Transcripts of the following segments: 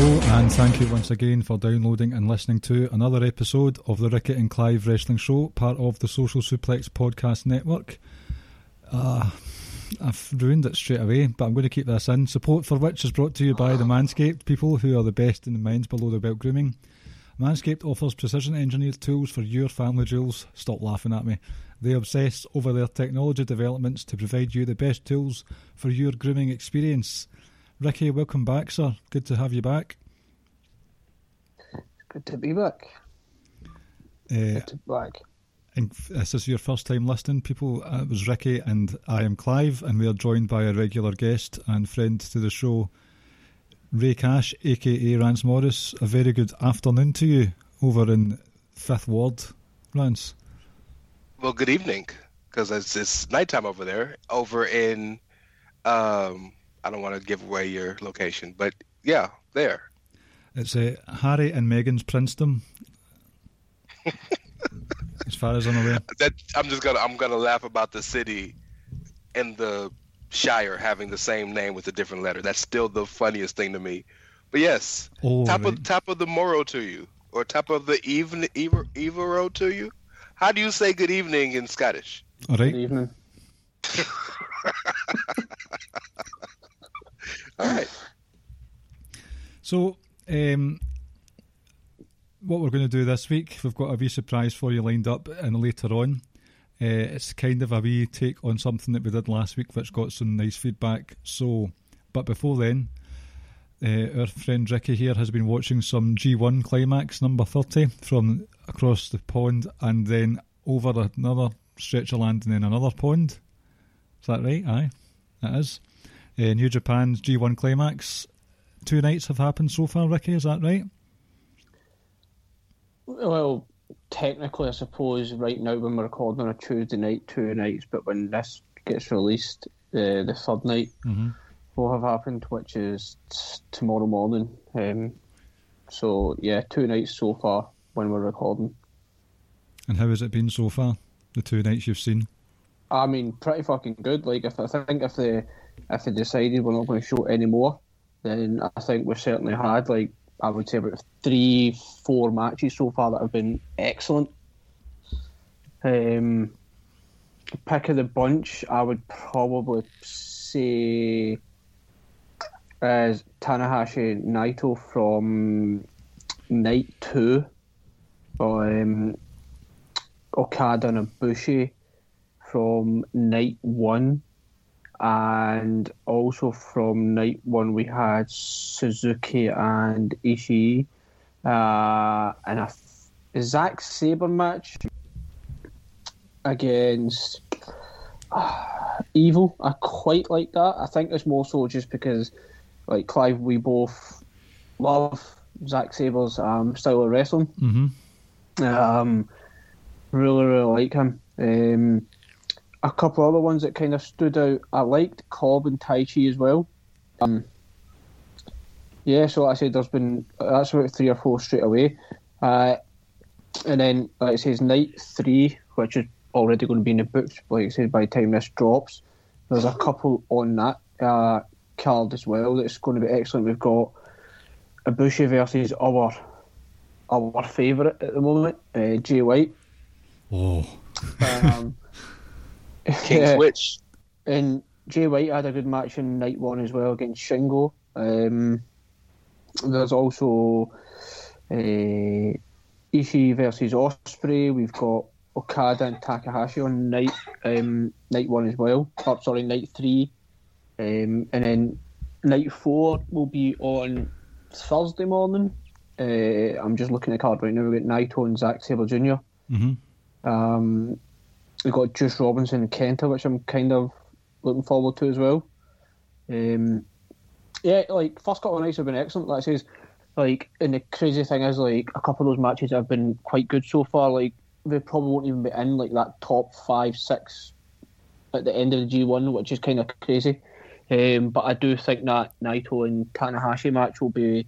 Hello, and thank you once again for downloading and listening to another episode of the Ricky and Clive Wrestling Show, part of the Social Suplex Podcast Network. Uh, I've ruined it straight away, but I'm going to keep this in. Support for which is brought to you by the Manscaped people who are the best in the men's below the belt grooming. Manscaped offers precision engineered tools for your family jewels. Stop laughing at me. They obsess over their technology developments to provide you the best tools for your grooming experience. Ricky, welcome back, sir. Good to have you back. Good to be back. Uh, Good to be back. and this is your first time listening, people. Uh, it was Ricky and I am Clive, and we are joined by a regular guest and friend to the show, Ray Cash, aka Rance Morris. A very good afternoon to you over in Fifth Ward, Rance. Well, good evening, because it's, it's nighttime over there. Over in, um, I don't want to give away your location, but yeah, there. It's uh, Harry and Meghan's Princedom. as far as I'm aware. That I'm just gonna I'm gonna laugh about the city and the Shire having the same name with a different letter. That's still the funniest thing to me. But yes, Oh, top right. of top of the morrow to you, or top of the even ever evero to you. How do you say good evening in Scottish? All right. Good evening. All right. So, um, what we're going to do this week, we've got a wee surprise for you lined up, and later on, uh, it's kind of a wee take on something that we did last week, which got some nice feedback. So, but before then, uh, our friend Ricky here has been watching some G1 Climax number 30 from across the pond and then over another stretch of land and then another pond. Is that right? Aye, that is. Uh, New Japan's G1 Climax. Two nights have happened so far, Ricky, is that right? Well, technically, I suppose right now when we're recording on a Tuesday night, two nights, but when this gets released, uh, the third night Mhm. will have happened, which is t- tomorrow morning. Um, so yeah, two nights so far when we're recording. And how has it been so far, the two nights you've seen? I mean, pretty fucking good. Like, if I think if they if they decided we're not going to show any more, then I think we've certainly had like I would say about three, four matches so far that have been excellent. Um, pick of the bunch, I would probably say is Tanahashi Naito from night two, um, Okada and Ibushi from night one, and also from night one we had Suzuki and Ishii, uh, and a Zack Sabre match against uh, Evil. I quite like that. I think it's more so just because, like Clive, we both love Zack Sabre's um, style of wrestling. Mm-hmm. Um, really, really like him. Um, a couple other ones that kind of stood out. I liked Cobb and Taichi as well. Um, yeah, so like I said there's been that's about three or four straight away. Uh, and then, like I says, night three, which is already going to be in the books, like I said, by the time this drops, there's a couple on that uh, card as well that's going to be excellent. We've got Ibushi versus our our favourite at the moment, uh, Jay White. Oh, Um, King yeah, Switch. and Jay White had a good match in night one as well against Shingo. Um, there's also uh, Ishii versus Ospreay. We've got Okada and Takahashi on night um, night one as well. Oh, sorry, night three, um, and then night four will be on Thursday morning. Uh, I'm just looking at the card right now. We've got Naito and Zack Sabre Jr. hmm Um, we've got Juice Robinson and Kenta, which I'm kind of looking forward to as well. Um, yeah, like first couple of nights have been excellent. Like I says, like, and the crazy thing is, like, a couple of those matches have been quite good so far. Like, they probably won't even be in like that top five, six at the end of the G1, which is kind of crazy. Um, but I do think that Naito and Tanahashi match will be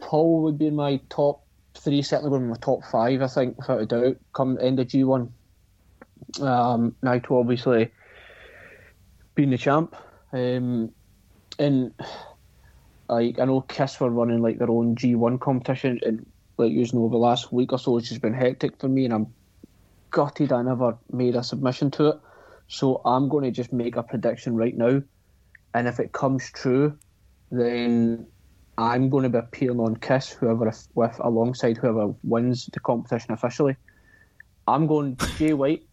probably be in my top three, certainly one of my top five, I think, without a doubt, come end of G1. Um, Naito obviously being the champ. Um, and like I know Kiss were running like their own G1 competition and like using over the last week or so it's just been hectic for me and I'm gutted I never made a submission to it. So I'm going to just make a prediction right now. And if it comes true, then I'm going to be appearing on Kiss, whoever with alongside whoever wins the competition officially. I'm going Jay White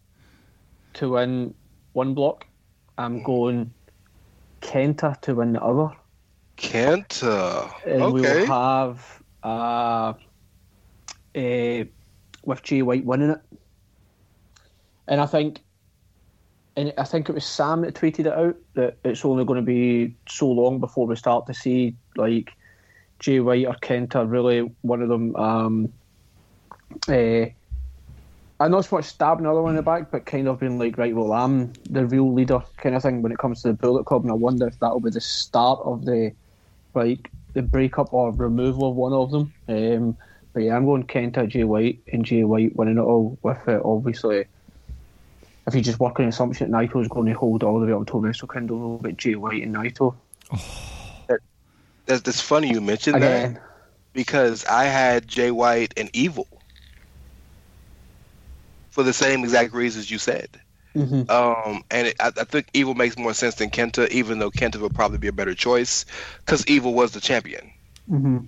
to win one block. I'm going Kenta to win the other. Kenta. And Okay. we'll have uh, eh, with Jay White winning it. And I think and I think it was Sam that tweeted it out that it's only going to be so long before we start to see like Jay White or Kenta really one of them um uh, I'm not so much stabbing the other one in the back, but kind of being like, right, well, I'm the real leader kind of thing when it comes to the Bullet Club, and I wonder if that'll be the start of the like the breakup or removal of one of them. Um, but yeah, I'm going Kenta, Jay White, and Jay White winning it all with it. Obviously, if you just work on the assumption that Naito is going to hold all the way up until Wrestle Kingdom, we'll get Jay White and Naito That's, that's funny you mentioned again. that because I had Jay White and Evil for the same exact reasons you said. hmm Um, and it, I, I think Evil makes more sense than Kenta, even though Kenta would probably be a better choice because Evil was the champion. hmm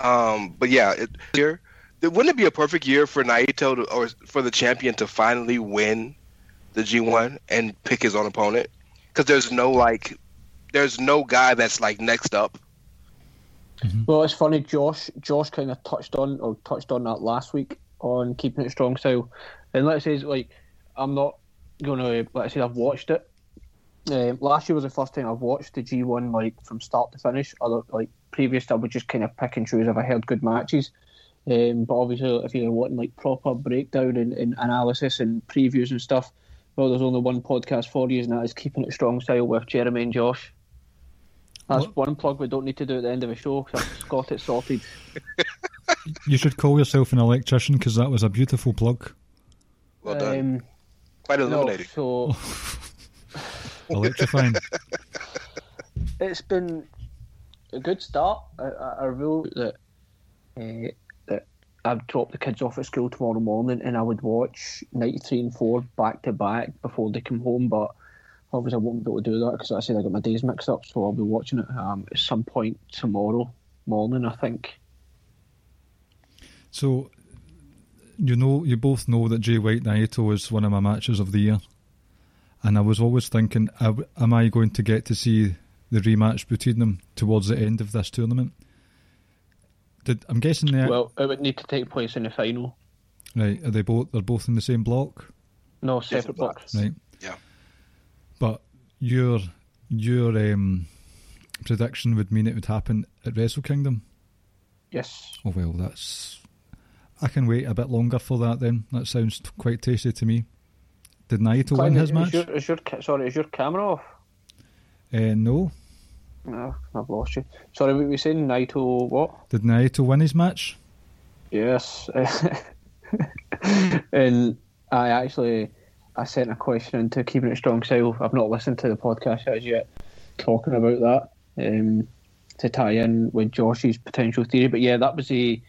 Um, but yeah, it, year, it- wouldn't it be a perfect year for Naito to, or for the champion to finally win the G1 and pick his own opponent? Because there's no like, there's no guy that's like next up. Well, it's funny. Josh, Josh kind of touched on or touched on that last week on keeping it strong style, and let's say like I'm not going to let's say I've watched it. Um, last year was the first time I've watched the G1 like from start to finish. Other like previous, I would just kind of pick and choose if I heard good matches. Um, but obviously, if you're wanting like proper breakdown and, and analysis and previews and stuff, well, there's only one podcast for you, and that is keeping it strong style with Jeremy and Josh. That's What? one plug we don't need to do at the end of the show because I've got it sorted. You should call yourself an electrician because that was a beautiful plug. Well done, Um, quite no, illuminating. so Electrifying. it's been a good start. I, I, I rule that uh, that I'd drop the kids off at school tomorrow morning and I would watch 93 and 4 back to back before they come home, but obviously I won't be able to do that because I said I got my days mixed up, so I'll be watching it um, at some point tomorrow morning, I think. So, you know, you both know that Jay White Naito is one of my matches of the year, and I was always thinking, uh, am I going to get to see the rematch between them towards the end of this tournament? Did I'm guessing they Well, it would need to take place in the final. right? Are they both? They're both in the same block, No, Different separate blocks. right? Yeah. But your your um, prediction would mean it would happen at Wrestle Kingdom. Yes. Oh well, that's. I can wait a bit longer for that. Then that sounds quite tasty to me. Did Naito win his is match? Your, is your, sorry, is your camera off? Uh, no. No, I've lost you. Sorry, we were saying Naito what? Did Naito win his match? Yes. and I actually I sent a question into keeping it strong style. I've not listened to the podcast as yet talking about that. Um, to tie in with Josh's potential theory. But yeah, that was a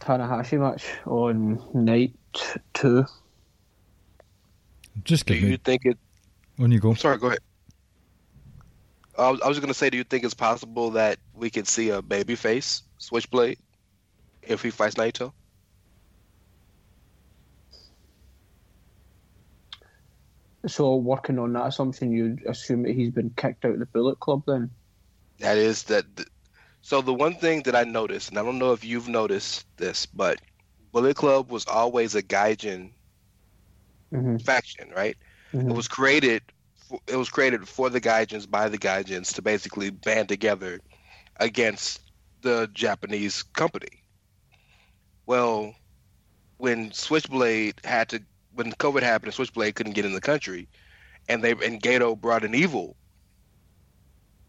Tanahashi match on night two. Just Do give you think it? On you go. I'm sorry. Go ahead. I was, I was going to say, do you think it's possible that we could see a babyface Switchblade if he fights Naito? So working on that assumption, you'd assume that he's been kicked out of the Bullet Club then? That is that. So the one thing that I noticed, and I don't know if you've noticed this, but Bullet Club was always a Gaijin Mm-hmm. faction, right? Mhm. It was created. For, it was created for the Gaijins by the Gaijins to basically band together against the Japanese company. Well, when Switchblade had to, when COVID happened, and Switchblade couldn't get in the country, and they and Gedo brought an Evil,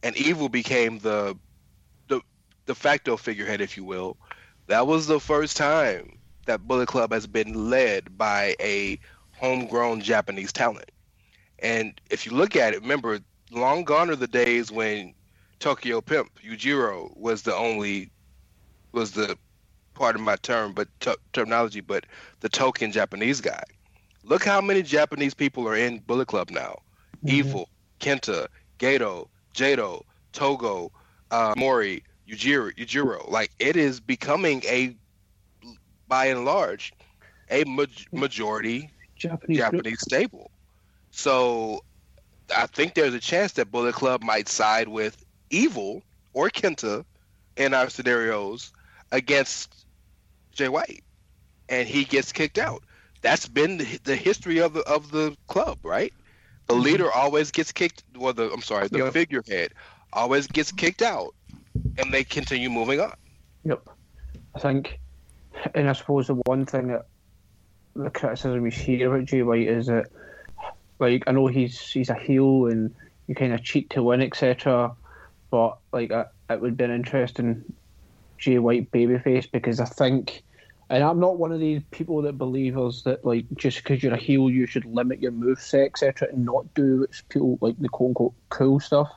and Evil became the de facto figurehead, if you will. That was the first time that Bullet Club has been led by a homegrown Japanese talent. And if you look at it, remember, long gone are the days when Tokyo Pimp Yujiro was the only was the part of my term, but t- terminology, but the token Japanese guy. Look how many Japanese people are in Bullet Club now. Evil, Kenta, Gedo, Jado, Togo, uh, Mori, Yujiro, Yujiro. Like it is becoming a, by and large, a ma- majority Japanese. Japanese stable. So I think there's a chance that Bullet Club might side with Evil or Kenta in our scenarios against Jay White, and he gets kicked out. That's been the, the history of the of the club, right? The mm-hmm. leader always gets kicked, Well, the I'm sorry, the figurehead always gets kicked out, and they continue moving on. Yep. I think, and I suppose the one thing that the criticism we hear about Jay White is that, like, I know he's he's a heel and you kind of cheat to win, etc. But like, it would be an interesting Jay White babyface because I think, and I'm not one of these people that believe us that like just because you're a heel you should limit your moveset, etc. and not do what's people like the quote unquote cool stuff.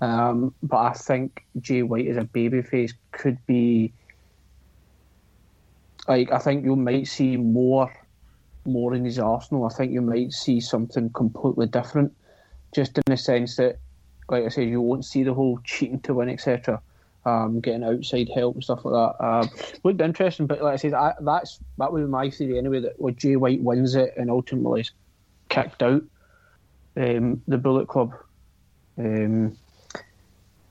Um, but I think Jay White as a babyface could be like I think you might see more more in his arsenal. I think you might see something completely different, just in the sense that, like I said, you won't see the whole cheating to win, etc. Um, getting outside help and stuff like that. Um, would be interesting, but like I said, I, that's that would be my theory anyway. That when Jay White wins it and ultimately is kicked out, um, the Bullet Club. Um,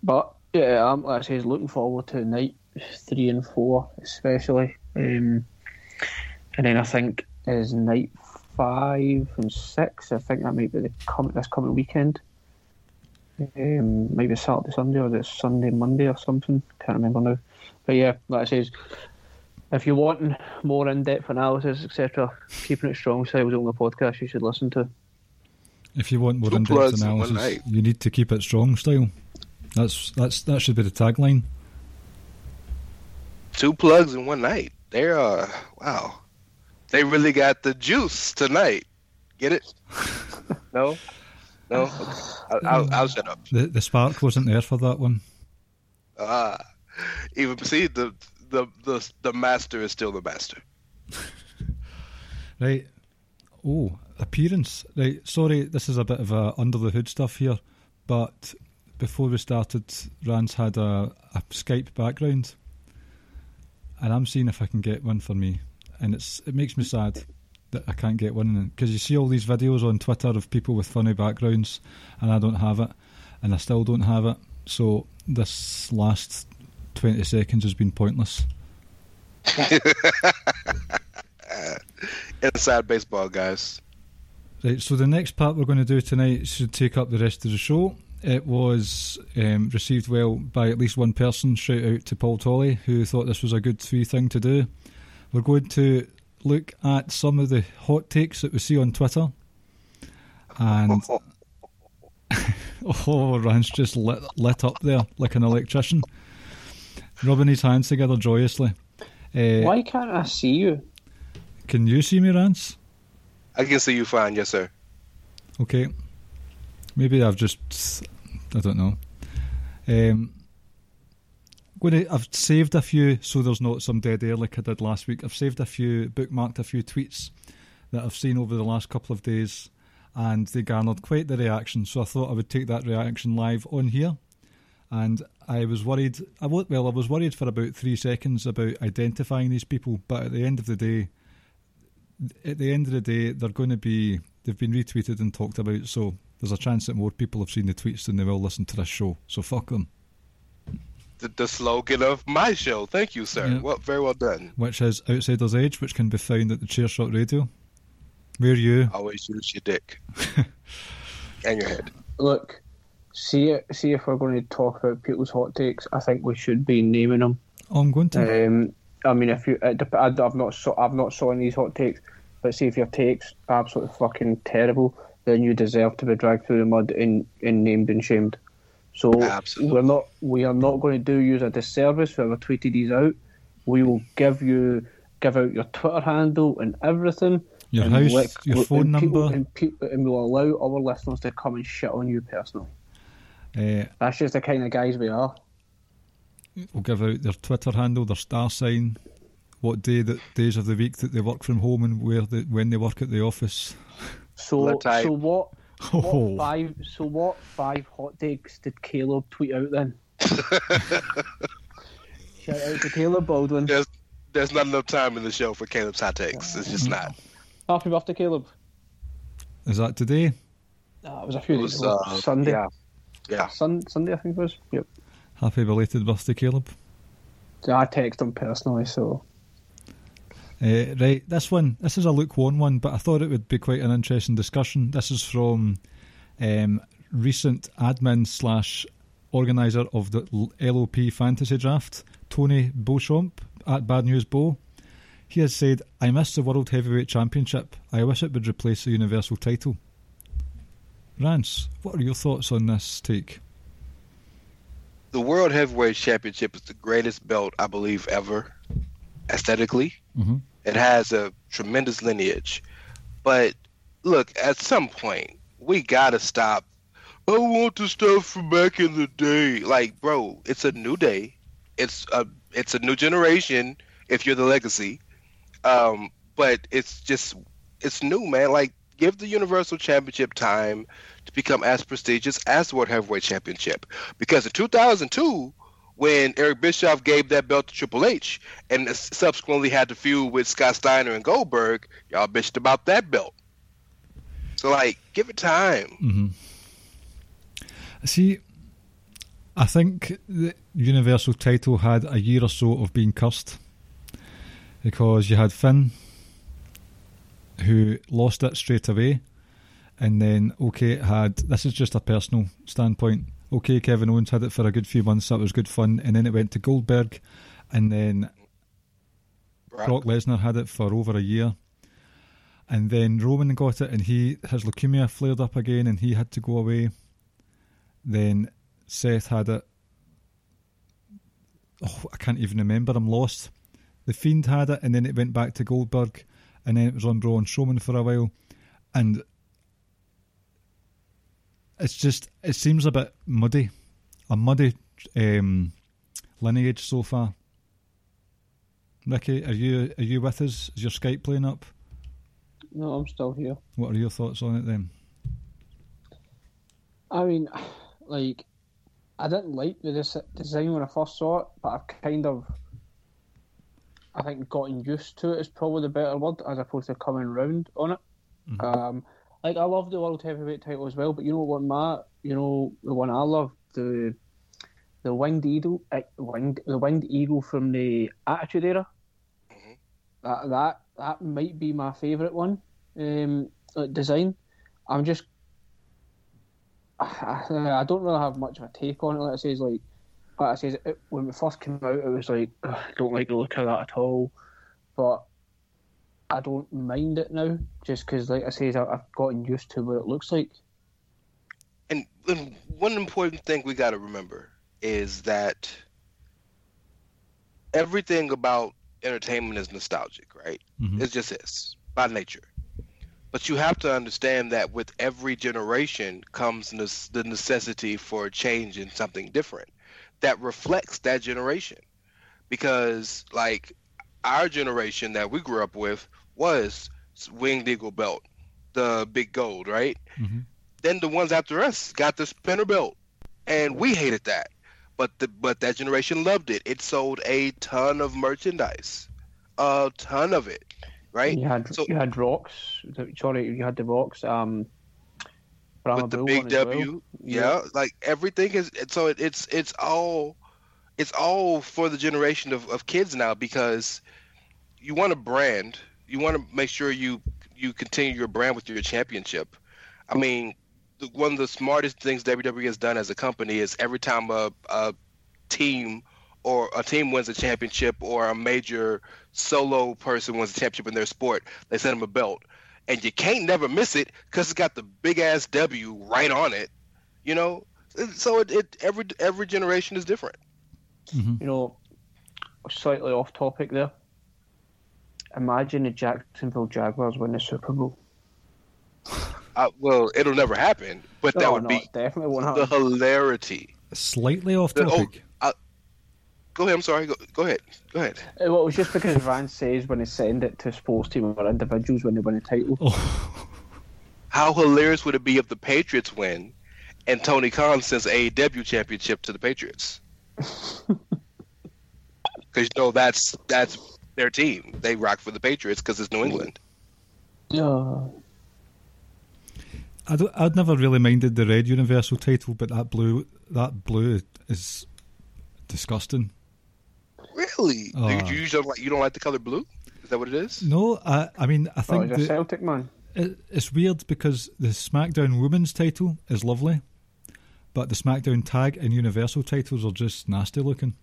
but yeah, I'm like I say, looking forward to night three and four especially. Um, and then I think is night five and six. I think that might be the com- this coming weekend. Um, maybe Saturday, Sunday, or it's Sunday, Monday, or something. Can't remember now. But yeah, like I says, if you're wanting more in-depth analysis, etc., keeping it strong styles on the podcast, you should listen to. If you want more Two in-depth plugs in one analysis, you need to keep it strong style. That's that's that should be the tagline. Two plugs in one night. They're uh wow. They really got the juice tonight. Get it? no, no. Okay. I'll, I'll, I'll shut up. The the spark wasn't there for that one. Ah, even see the the the the master is still the master. Right. Oh, appearance. Right. Sorry, this is a bit of a under the hood stuff here, but before we started, Rance had a, a Skype background, and I'm seeing if I can get one for me, and it's it makes me sad that I can't get one because you see all these videos on Twitter of people with funny backgrounds, and I don't have it, and I still don't have it. So this last twenty seconds has been pointless. Inside baseball, guys. Right, so the next part we're going to do tonight should take up the rest of the show. It was um, received well by at least one person. Shout out to Paul Tolley, who thought this was a good free thing to do. We're going to look at some of the hot takes that we see on Twitter. And oh, Rance just lit, lit up there like an electrician, rubbing his hands together joyously. Uh, Why can't I see you? Can you see me, Rance? I can see you fine, yes, sir. Okay. Maybe I've just I don't know. Um, I've saved a few so there's not some dead air like I did last week. I've saved a few, bookmarked a few tweets that I've seen over the last couple of days, and they garnered quite the reaction. So I thought I would take that reaction live on here. And I was worried. I wa- well, I was worried for about three seconds about identifying these people, but at the end of the day, at the end of the day, they're going to be they've been retweeted and talked about. So there's a chance that more people have seen the tweets than they will listen to this show. So fuck them. The, the slogan of my show. Thank you, sir. Yeah. Well, very well done. Which is Outsider's Edge, which can be found at the Chairshot Radio. Where you? Always use your dick and your head. Look, see see if we're going to talk about people's hot takes. I think we should be naming them. Oh, I'm going to. Um, I mean, if you, I- I've not saw, I've not saw any of these hot takes, but see if your takes are absolutely fucking terrible, then you deserve to be dragged through the mud and, and named and shamed. So Absolutely. we're not, we are not going to do you a disservice whoever tweeted these out. We will give you, give out your Twitter handle and everything. Your and house, let- your and phone people- number. and, people, and we'll allow our listeners to come and shit on you personally. Uh, That's just the kind of guys we are. we'll give out their Twitter handle, their star sign, what day that days of the week that they work from home and where they, when they work at the office. So, so what? Oh, What five? So what five hot takes did Caleb tweet out then? Shout out to Caleb Baldwin. There's there's not enough time in the show for Caleb's hot takes. It's just not. Happy birthday, Caleb. is that today? Ah, it was a few days ago. uh, Sunday. Yeah. Yeah. Sun, Sunday, I think it was. Yep. Happy belated birthday, Caleb. So I texted him personally, so Uh, right, this one, this is a lukewarm one, but I thought it would be quite an interesting discussion. This is from um, recent admin slash organizer of the LOP fantasy draft, Tony Beauchamp at Bad News Bo. He has said, "I miss the World Heavyweight Championship. I wish it would replace the Universal Title." Rance, what are your thoughts on this take? The World Heavyweight Championship is the greatest belt I believe ever, aesthetically. Mhm. It has a tremendous lineage, but look, at some point we gotta stop. I want the stuff from back in the day. Like, bro, it's a new day. It's a it's a new generation. If you're the legacy, um, but it's just it's new, man. Like, give the Universal Championship time to become as prestigious as the World Heavyweight Championship. Because in 2002, when Eric Bischoff gave that belt to Triple H and subsequently had to feud with Scott Steiner and Goldberg, y'all bitched about that belt. So, like, give it time. Mm-hmm. See, I think the Universal title had a year or so of being cursed because you had Finn who lost it straight away, and then okay, it had this is just a personal standpoint. Okay, Kevin Owens had it for a good few months, that was good fun, and then it went to Goldberg, and then Brock. Brock Lesnar had it for over a year. And then Roman got it, and he his leukemia flared up again, and he had to go away. Then Seth had it. Oh, I can't even remember. I'm lost. The Fiend had it, and then it went back to Goldberg, and then it was on Braun Strowman for a while, and it's just it seems a bit muddy, a muddy um, lineage so far. Ricky, are you are you with us? Is your Skype playing up? no, I'm still here. What are your thoughts on it then? I mean, like, I didn't like the design when I first saw it, but I've kind of, I think, gotten used to it is probably the better word, as opposed to coming round on it. Um, like, I love the World Heavyweight title as well, but you know what, my, you know, the one I love, the the winged eagle, uh, winged, the winged eagle from the Attitude Era. That that that might be my favourite one. Um, design. I'm just I, I don't really have much of a take on it. Like I says, like, like I says, it, when it first came out, it was like, I don't like the look of that at all. But I don't mind it now, just because, like I says, I, I've gotten used to what it looks like. And, and one important thing we got to remember is that everything about entertainment is nostalgic, right? Mhm. It just is by nature. But you have to understand that with every generation comes nes- the necessity for a change in something different. that reflects that generation. Because like our generation that we grew up with was winged eagle belt, the big gold, right? Mhm. Then the ones after us got the spinner belt, and we hated that. But the but that generation loved it. It sold a ton of merchandise, a ton of it, right? You had So- you had rocks. Sorry, you had the rocks. Um, Brahma with the big one as well. W. Yeah, like everything is. So it, it's it's all it's all for the generation of, of kids now because you want a brand. You want to make sure you you continue your brand with your championship. I mean, one of the smartest things WWE has done as a company is every time a, a team or a team wins a championship or a major solo person wins a championship in their sport, they send them a belt. And you can't never miss it because it's got the big ass W right on it. You know, so it, it every every generation is different. You know, slightly off topic there. Imagine the Jacksonville Jaguars win the Super Bowl. Uh, well, it'll never happen, but that would no, be definitely won't the hilarity. Slightly off The- oh, topic. uh, go ahead. I'm sorry. Go, go ahead. Go ahead. Uh, Well, it was just because Vance says when they send it to sports team or individuals when they win a title. Oh, How hilarious would it be if the Patriots win and Tony Khan sends AEW championship to the Patriots? Because you know that's that's their team. They rock for the Patriots because it's New England. Yeah. I don't, I'd never really minded the red Universal title, but that blue, that blue is disgusting. Really? Oh. You, you don't like you don't like the color blue? Is that what it is? No, I, I mean, I Oh, think he's a the, Celtic man. it, it's weird because the SmackDown Women's title is lovely, but the SmackDown Tag and Universal titles are just nasty looking.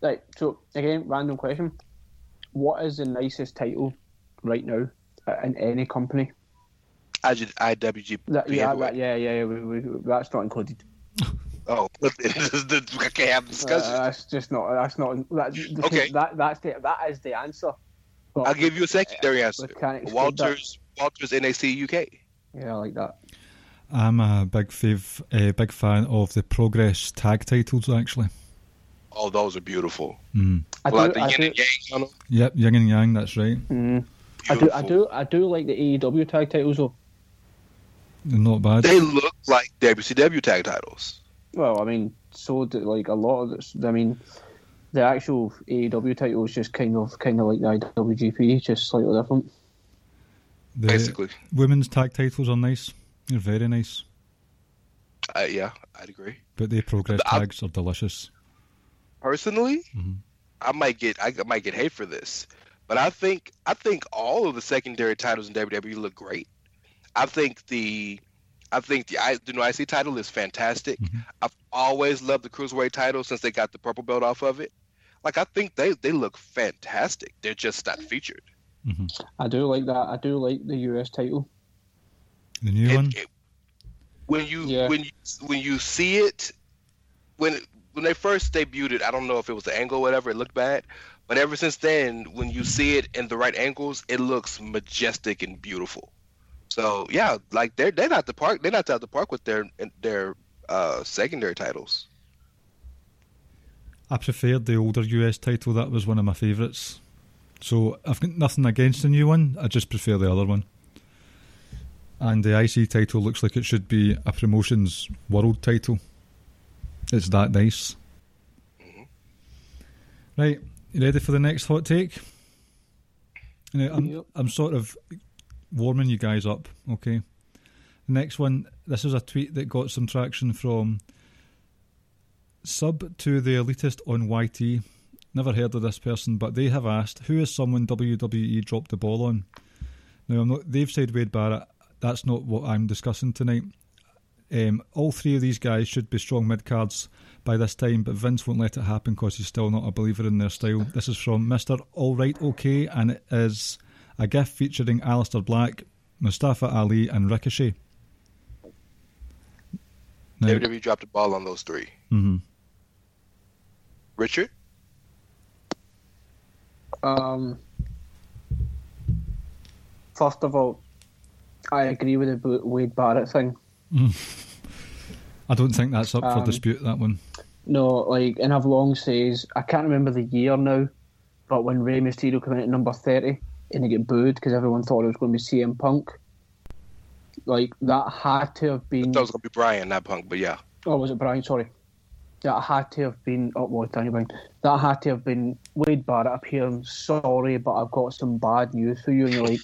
Right, so again, random question. What is the nicest title right now in any company? I just IWGP That, yeah, that, yeah, yeah, we, we, that's not included. Oh, but I can't have a Uh, that's just not. That's not. That, Okay. That that's the that is the answer. But, I'll give you a secondary answer. we can't Walters, Walters, NXT UK. Yeah, I like that. I'm a big fav, uh, big fan of the Progress Tag titles. Actually, Oh, those are beautiful. mm. I like do. the I yin do, and yang yep, Yin and Yang. That's right. mm, I do. I do. I do like the AEW tag titles though. They're not bad. They look like WCW tag titles. Well, I mean, so do, like a lot of this. I mean, the actual AEW title is just kind of kind of like the IWGP, just slightly different. The Basically, women's tag titles are nice. They're very nice, uh, yeah, I'd agree. but the Progress But I- tags are delicious. Personally, Mhm. I might get I might get hate for this, but I think I think all of the secondary titles in WWE look great. I think the I think the I the new IC title is fantastic. Mhm. I've always loved the cruiserweight title since they got the purple belt off of it. Like I think they they look fantastic. They're just not featured. hmm I do like that. I do like the US title. The new It- one. it- when you Yeah. when you when you see it when when they first debuted it, I don't know if it was the angle or whatever, it looked bad. But ever since then, when you see it in the right angles, it looks majestic and beautiful. So yeah, like they're they're not the park they're not out the park with their their uh, secondary titles. I preferred the older US title. That was one of my favourites. So I've got nothing against the new one. I just prefer the other one. And the IC title looks like it should be a promotions world title. It's that nice. Mm-hmm. Right, you ready for the next hot take? Now, I'm, Yep. I'm sort of warming you guys up, okay? The next one, this is a tweet that got some traction from sub to the elitist on YT. Never heard of this person, but they have asked, who is someone WWE dropped the ball on? Now, I'm not, they've said Wade Barrett. That's not what I'm discussing tonight. Um, all three of these guys should be strong mid cards by this time, but Vince won't let it happen because he's still not a believer in their style. This is from Mr. Alright OK, and it is a gift featuring Aleister Black, Mustafa Ali, and Ricochet. Now, WWE dropped the ball on those three. mhm. Richard, Um, first of all, I agree with the Wade Barrett thing. I don't think that's up for Um, dispute. That one. No, like, and I've long says I can't remember the year now, but when Rey Mysterio came in at number thirty and he get booed because everyone thought it was going to be CM Punk, like that had to have been. That was gonna be Bryan, not Punk, but yeah. Oh, was it Bryan? Sorry. That had to have been. Oh, well, Danny Bryan. That had to have been Wade Barrett appearing. Sorry, but I've got some bad news for you. And you're like,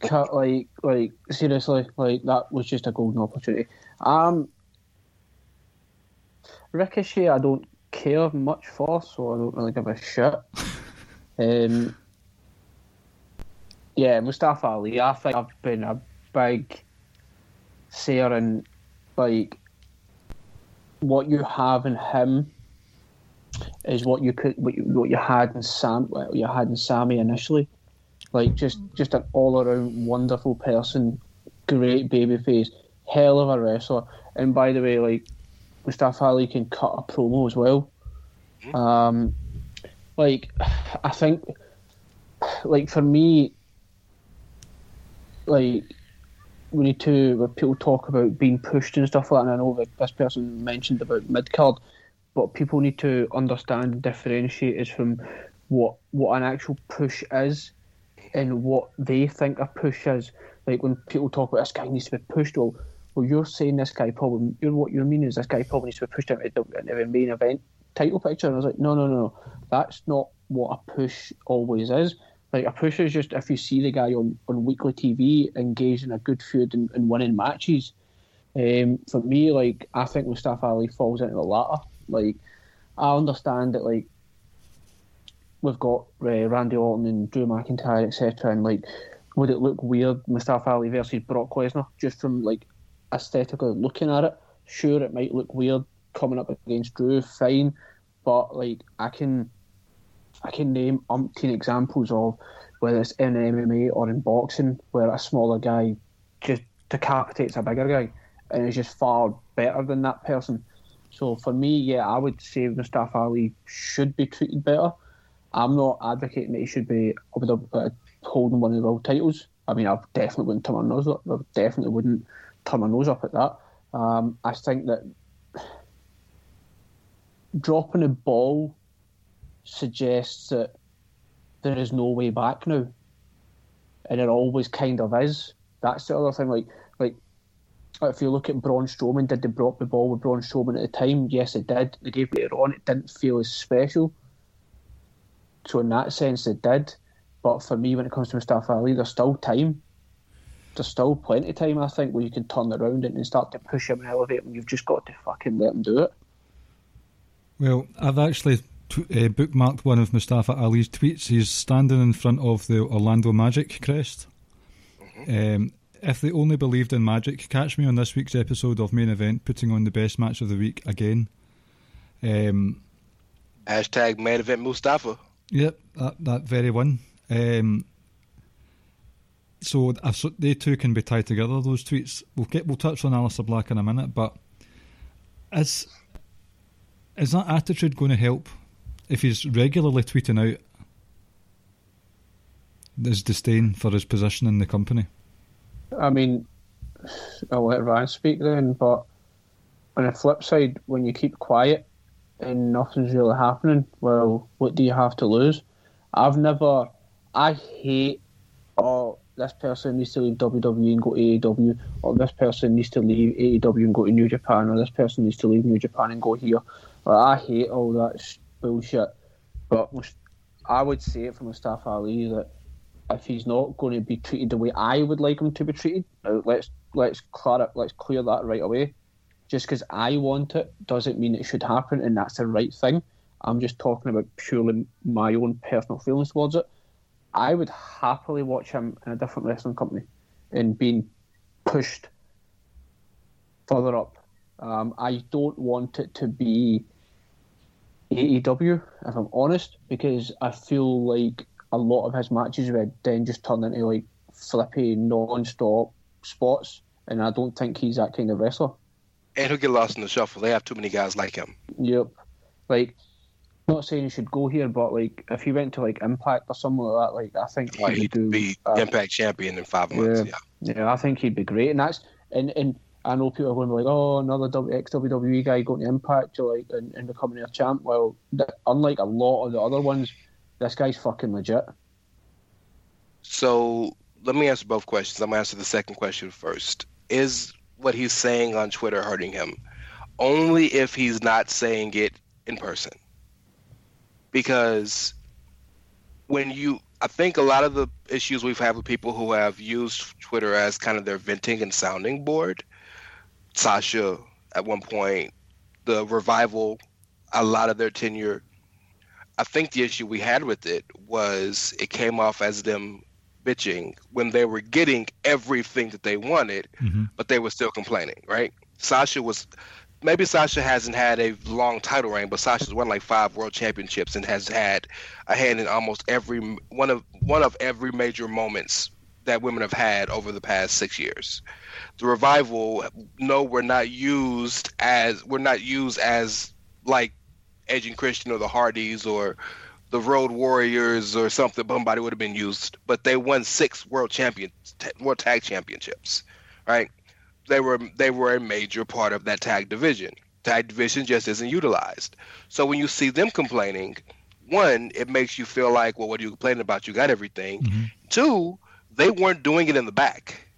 cut, like, like seriously, like that was just a golden opportunity. Um, Ricochet, I don't care much for, so I don't really give a shit. Um, yeah, Mustafa Ali. I think I've been a big sayer and like what you have in him is what you could what you, what you had in Sam what you had in Sammy initially. Like just just an all around wonderful person, great baby face, hell of a wrestler. And by the way, like Mustafa Ali can cut a promo as well. Um, like I think, like for me, like we need to when people talk about being pushed and stuff like that. And I know that this person mentioned about mid card, but people need to understand and differentiate is from what what an actual push is and what they think a push is. Like when people talk about this guy needs to be pushed, well, well you're saying this guy probably you're what you're meaning is this guy probably needs to be pushed into the, into the main event title picture. And I was like, no, no, no, no, that's not what a push always is. Like a push is just if you see the guy on, on weekly TV engaged in a good feud and, and winning matches. Um, for me, like I think Mustafa Ali falls into the latter. Like I understand that, like we've got uh, Randy Orton and Drew McIntyre, etc. And like, would it look weird Mustafa Ali versus Brock Lesnar just from like aesthetically looking at it? Sure, it might look weird coming up against Drew, fine, but like I can, I can name umpteen examples of whether it's in MMA or in boxing where a smaller guy just decapitates a bigger guy and is just far better than that person. So for me, yeah, I would say Mustafa Ali should be treated better. I'm not advocating that he should be a, uh, holding one of the world titles. I mean, I definitely wouldn't turn my nose up. I definitely wouldn't turn my nose up at that. Um, I think that dropping a ball suggests that there is no way back now, and it always kind of is. That's the other thing. Like, like if you look at Braun Strowman, did they drop the ball with Braun Strowman at the time? Yes, it did. They gave later on. It didn't feel as special. So in that sense, it did. But for me, when it comes to Mustafa Ali, there's still time. There's still plenty of time, I think, where you can turn around and start to push him and elevate him. You've just got to fucking let him do it. Well, I've actually t- uh, bookmarked one of Mustafa Ali's tweets. He's standing in front of the Orlando Magic crest. Um, if they only believed in magic, catch me on this week's episode of Main Event, putting on the best match of the week again. Um, Hashtag main event Mustafa. Yep, that that very one. Um, so so they two can be tied together. Those tweets. We'll get. We'll touch on Aleister Black in a minute, but is is that attitude going to help if he's regularly tweeting out his disdain for his position in the company? I mean, I'll let Ryan speak then, but on the flip side, when you keep quiet and nothing's really happening, well, what do you have to lose? I've never, I hate, oh, this person needs to leave WWE and go to AEW, or this person needs to leave AEW and go to New Japan, or this person needs to leave New Japan and go here. I hate all that bullshit. But I would say it for Mustafa Ali that if he's not going to be treated the way I would like him to be treated, let's let's clear it, let's clear that right away. Just because I want it doesn't mean it should happen, and that's the right thing. I'm just talking about purely my own personal feelings towards it. I would happily watch him in a different wrestling company and being pushed further up. Um, I don't want it to be AEW, if I'm honest, because I feel like a lot of his matches would then just turn into like flippy, non-stop spots, and I don't think he's that kind of wrestler. And he'll get lost in the shuffle. They have too many guys like him. Yep. Like, not saying he should go here, but like if he went to like Impact or something like that, like I think he would He'd do. be uh, Impact champion in five months. Yeah. Yeah, I think he'd be great, and that's and and I know people are going to be like, oh, another ex WWE guy going to Impact, like, and, and becoming a champ. Well, unlike a lot of the other ones, this guy's fucking legit. So let me answer both questions. I'm gonna answer the second question first. Is what he's saying on Twitter hurting him? Only if he's not saying it in person. Because when you I think a lot of the issues we've had with people who have used Twitter as kind of their venting and sounding board, Sasha at one point, the revival, a lot of their tenure. I think the issue we had with it was it came off as them bitching when they were getting everything that they wanted, Mm-hmm. but they were still complaining, right? Sasha was maybe Sasha hasn't had a long title reign, but Sasha's won like five world championships and has had a hand in almost every one of one of every major moments that women have had over the past six years. The revival, no, we're not used as we're not used as like Edge and Christian or the Hardys or the Road Warriors or something. Somebody would have been used, but they won six world champion, world tag championships, right? They were they were a major part of that tag division. Tag division just isn't utilized. So when you see them complaining, one, it makes you feel like, well, what are you complaining about? You got everything. Mhm. Two, they weren't doing it in the back,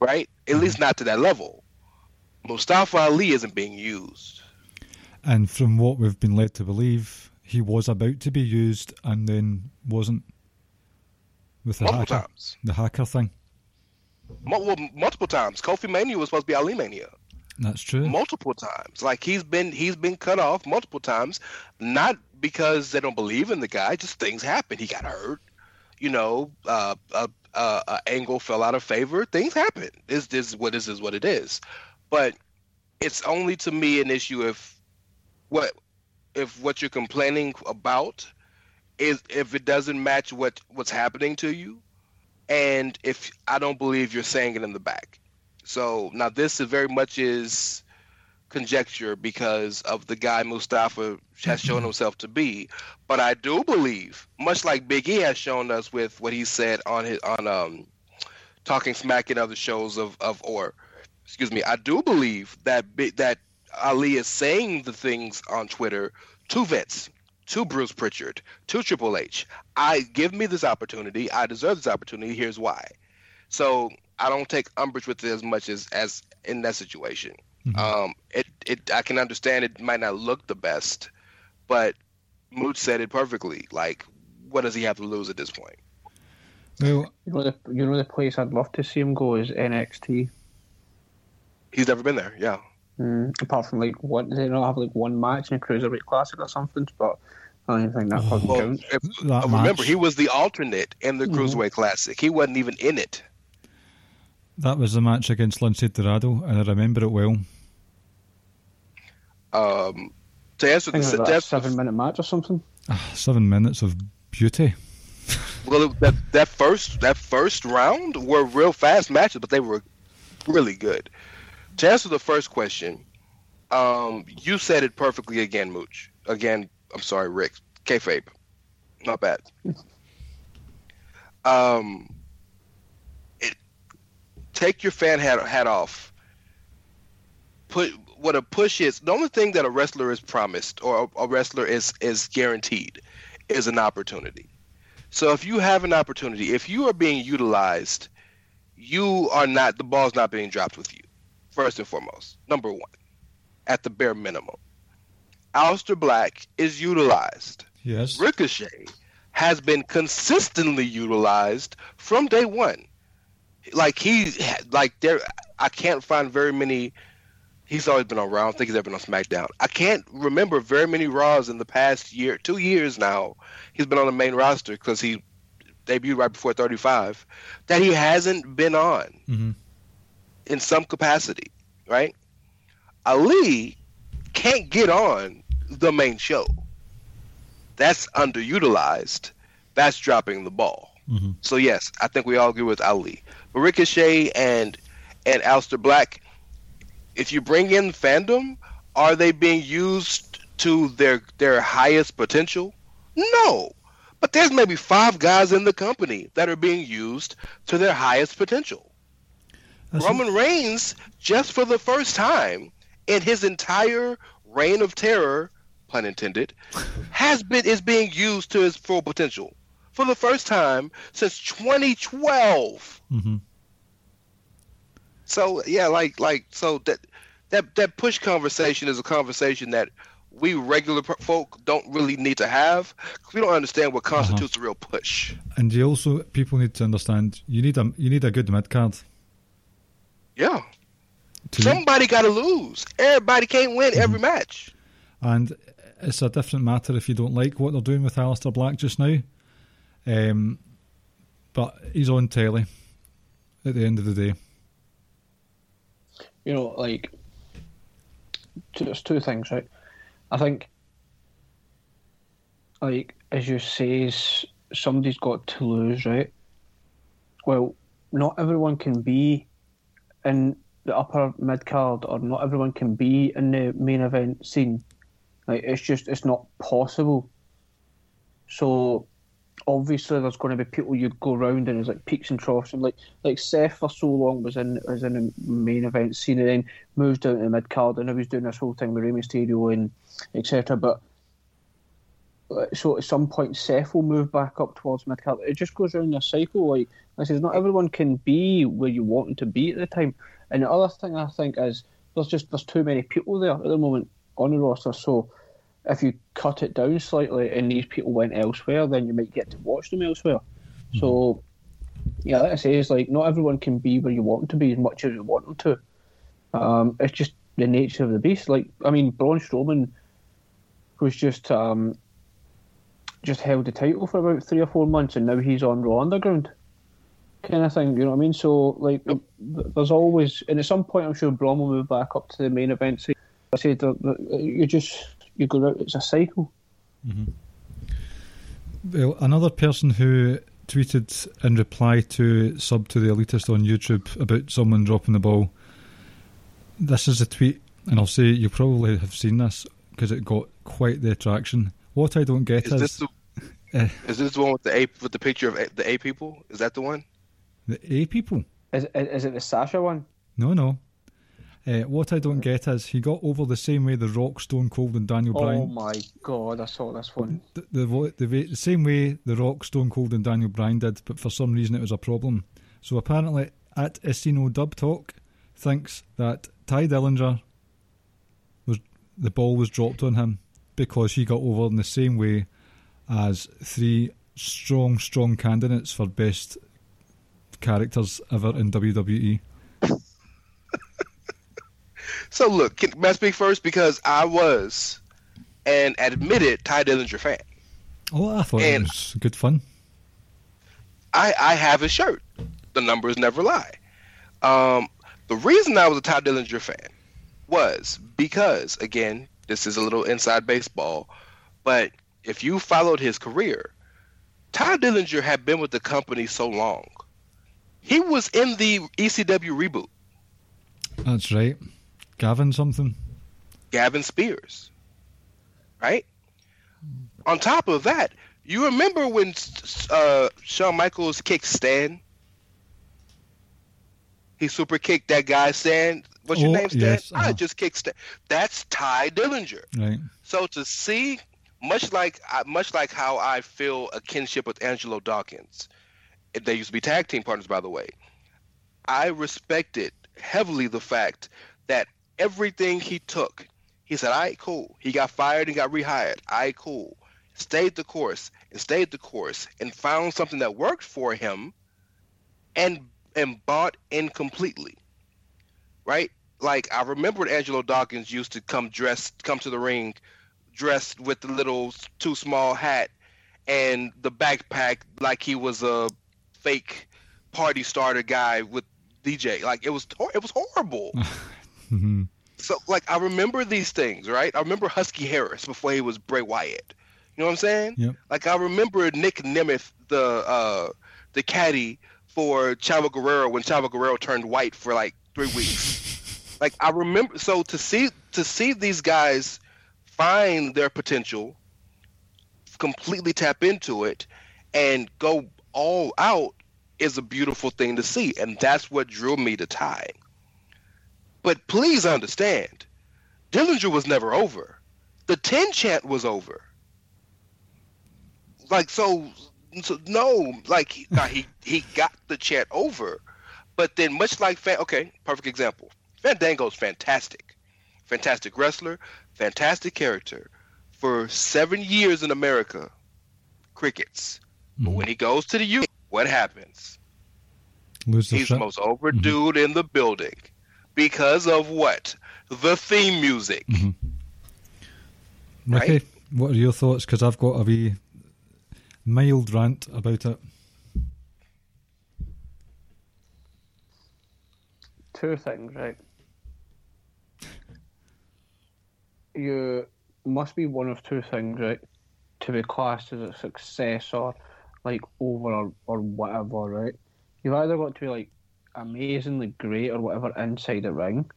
right? At least not to that level. Mustafa Ali isn't being used. And from what we've been led to believe, he was about to be used and then wasn't. With the multiple hacker, times. the hacker thing. Multiple times. Kofi Mania was supposed to be Ali Mania. That's true. multiple times. Like he's been he's been cut off multiple times, not because they don't believe in the guy. Just things happen. He got hurt. You know, uh, uh, uh, uh, angle fell out of favor. Things happen. This this is what this is what it is. But it's only to me an issue if what if what you're complaining about is if it doesn't match what what's happening to you, and if I don't believe you're saying it in the back. So now this is very much is conjecture because of the guy Mustafa has shown himself to be. But I do believe, much like Big E has shown us with what he said on his on um talking smack in other shows of of or excuse me, I do believe that that Ali is saying the things on Twitter to Vince, to Bruce Pritchard, to Triple H. I give me this opportunity. I deserve this opportunity. Here's why. So I don't take umbrage with it as much as as in that situation. Mhm. Um, it it I can understand it might not look the best, but Mooch said it perfectly. Like, what does he have to lose at this point? Well, You know the you know the place I'd love to see him go is NXT. He's never been there. Yeah. Mm, apart from like one, they don't have like one match in a cruiserweight classic or something. But I don't even think that fucking Well, counts. if, That uh, remember, match- he was the alternate in the Mhm. Cruiserweight Classic. He wasn't even in it. that was the match against Lince Dorado, and I remember it well. Um, to answer I the think it like a seven minute match or something. Ah, Seven minutes of beauty. well, that that first that first round were real fast matches, but they were really good. To answer the first question, um, you said it perfectly again, Mooch. Again, I'm sorry, Rick. Kayfabe, not bad. Um, it, take your fan hat hat off. Put what a push is. The only thing that a wrestler is promised or a, a wrestler is is guaranteed is an opportunity. So if you have an opportunity, if you are being utilized, you are not the ball's not being dropped with you. First and foremost, number one, at the bare minimum. Aleister Black is utilized. Yes. Ricochet has been consistently utilized from day one. Like he, like there, I can't find very many. He's always been on Raw. I don't think he's ever been on SmackDown. I can't remember very many Raws in the past year, two years now. He's been on the main roster because he debuted right before 35. That he hasn't been on hmm in some capacity, right? Ali can't get on the main show. That's underutilized. That's dropping the ball. hmm So yes, I think we all agree with Ali. But Ricochet and and Aleister Black, if you bring in fandom, are they being used to their their highest potential? No. But there's maybe five guys in the company that are being used to their highest potential. That's Roman Reigns, just for the first time in his entire reign of terror, pun intended, has been is being used to his full potential for the first time since 2012. hmm So yeah, like like so that that that push conversation is a conversation that we regular folk don't really need to have 'cause we don't understand what constitutes a real push. And you also people need to understand you need a you need a good mid card. Yeah, to somebody got to lose. Everybody can't win every Mm-hmm. match. And it's a different matter if you don't like what they're doing with Aleister Black just now. Um, but he's on telly at the end of the day. you know, like two, there's two things, right? I think, like as you say, somebody's got to lose, right? Well, not everyone can be in the upper mid card, or not everyone can be in the main event scene. Like it's just it's not possible. So obviously there's going to be people you go round and it's like peaks and troughs and like like Seth for so long was in was in the main event scene and then moved down to the mid card and now he's doing this whole thing with Rey Mysterio and etc. But so at some point Seth will move back up towards mid card. It just goes around a cycle. Like I says, not everyone can be where you want them to be at the time. And the other thing I think is there's just there's too many people there at the moment on the roster. So if you cut it down slightly and these people went elsewhere, then you might get to watch them elsewhere. So, yeah, like I say, it's like not everyone can be where you want them to be as much as you want them to. Um, it's just the nature of the beast. Like, I mean, Braun Strowman was just um, just held the title for about three or four months, and now he's on Raw Underground, kind of thing. You know what I mean? So, like, th- there's always, and at some point, I'm sure Braun will move back up to the main event. So I said, that- that you just you go out. It's a cycle. Mm-hmm. Well, another person who tweeted in reply to sub to the elitist on YouTube about someone dropping the ball. This is a tweet, and I'll say you probably have seen this because it got quite the attraction. What I don't get Is is, this the Eh. is this the one with the A with the picture of A, the A people? Is that the one? the A people. Is is it the Sasha one? No, no. Uh, what I don't get is he got over the same way the Rock, Stone Cold, and Daniel Oh Bryan. Oh my god, I saw this one. The, the, the, va- the same way the Rock, Stone Cold, and Daniel Bryan did, but for some reason it was a problem. So apparently, at Esino Dub Talk thinks that Tye Dillinger was the ball was dropped on him because he got over in the same way as three strong, strong candidates for best characters ever in. WWE. So look, can, I speak first because I was an admitted Tye Dillinger fan. Oh, I thought And- it was good fun. I, I have his shirt. The numbers never lie. Um, the reason I was a Tye Dillinger fan was because, again, this is a little inside baseball, but if you followed his career, Tye Dillinger had been with the company so long. He was in the ECW reboot, That's right. Gavin something. Gavin Spears, right? On top of that, you remember when uh, Shawn Michaels kicked Stan? He super kicked that guy Stan. What's your Oh, name, Stan? yes, I uh-huh. just kicked Stan. That's Tye Dillinger. Right. So to see, much like much like how I feel a kinship with Angelo Dawkins, they used to be tag team partners, by the way. I respected heavily the fact that everything he took, he said, "All right, cool." He got fired and got rehired. All right, cool. Stayed the course and stayed the course and found something that worked for him, and and bought in completely. Right? Like I remember when Angelo Dawkins used to come dressed, come to the ring, dressed with the little too small hat and the backpack, like he was a fake party starter guy with DJ. Like it was, it was horrible. Mhm. So like I remember these things, right? I remember Husky Harris before he was Bray Wyatt. You know what I'm saying? Yep. Like I remember Nick Nemeth, the uh, the caddy for Chavo Guerrero when Chavo Guerrero turned white for like three weeks. Like I remember, so to see to see these guys find their potential, completely tap into it, and go all out is a beautiful thing to see, and that's what drew me to Tye. But please understand, Dillinger was never over. The ten chant was over. Like so, so no, like he, he he got the chant over, but then much like Fan, okay, perfect example. Fandango's fantastic, fantastic wrestler, fantastic character. For seven years in America, crickets. But hmm. when he goes to the U, what happens? Lose their He's the shit. most over dude mm-hmm. in the building because of what? The theme music. Mm-hmm. Ricky, right? what are your thoughts? Because I've got a wee mild rant about it. two things, right? You must be one of two things, right? To be classed as a success or like over or, or whatever, right? You've either got to be like amazingly great or whatever inside the ring,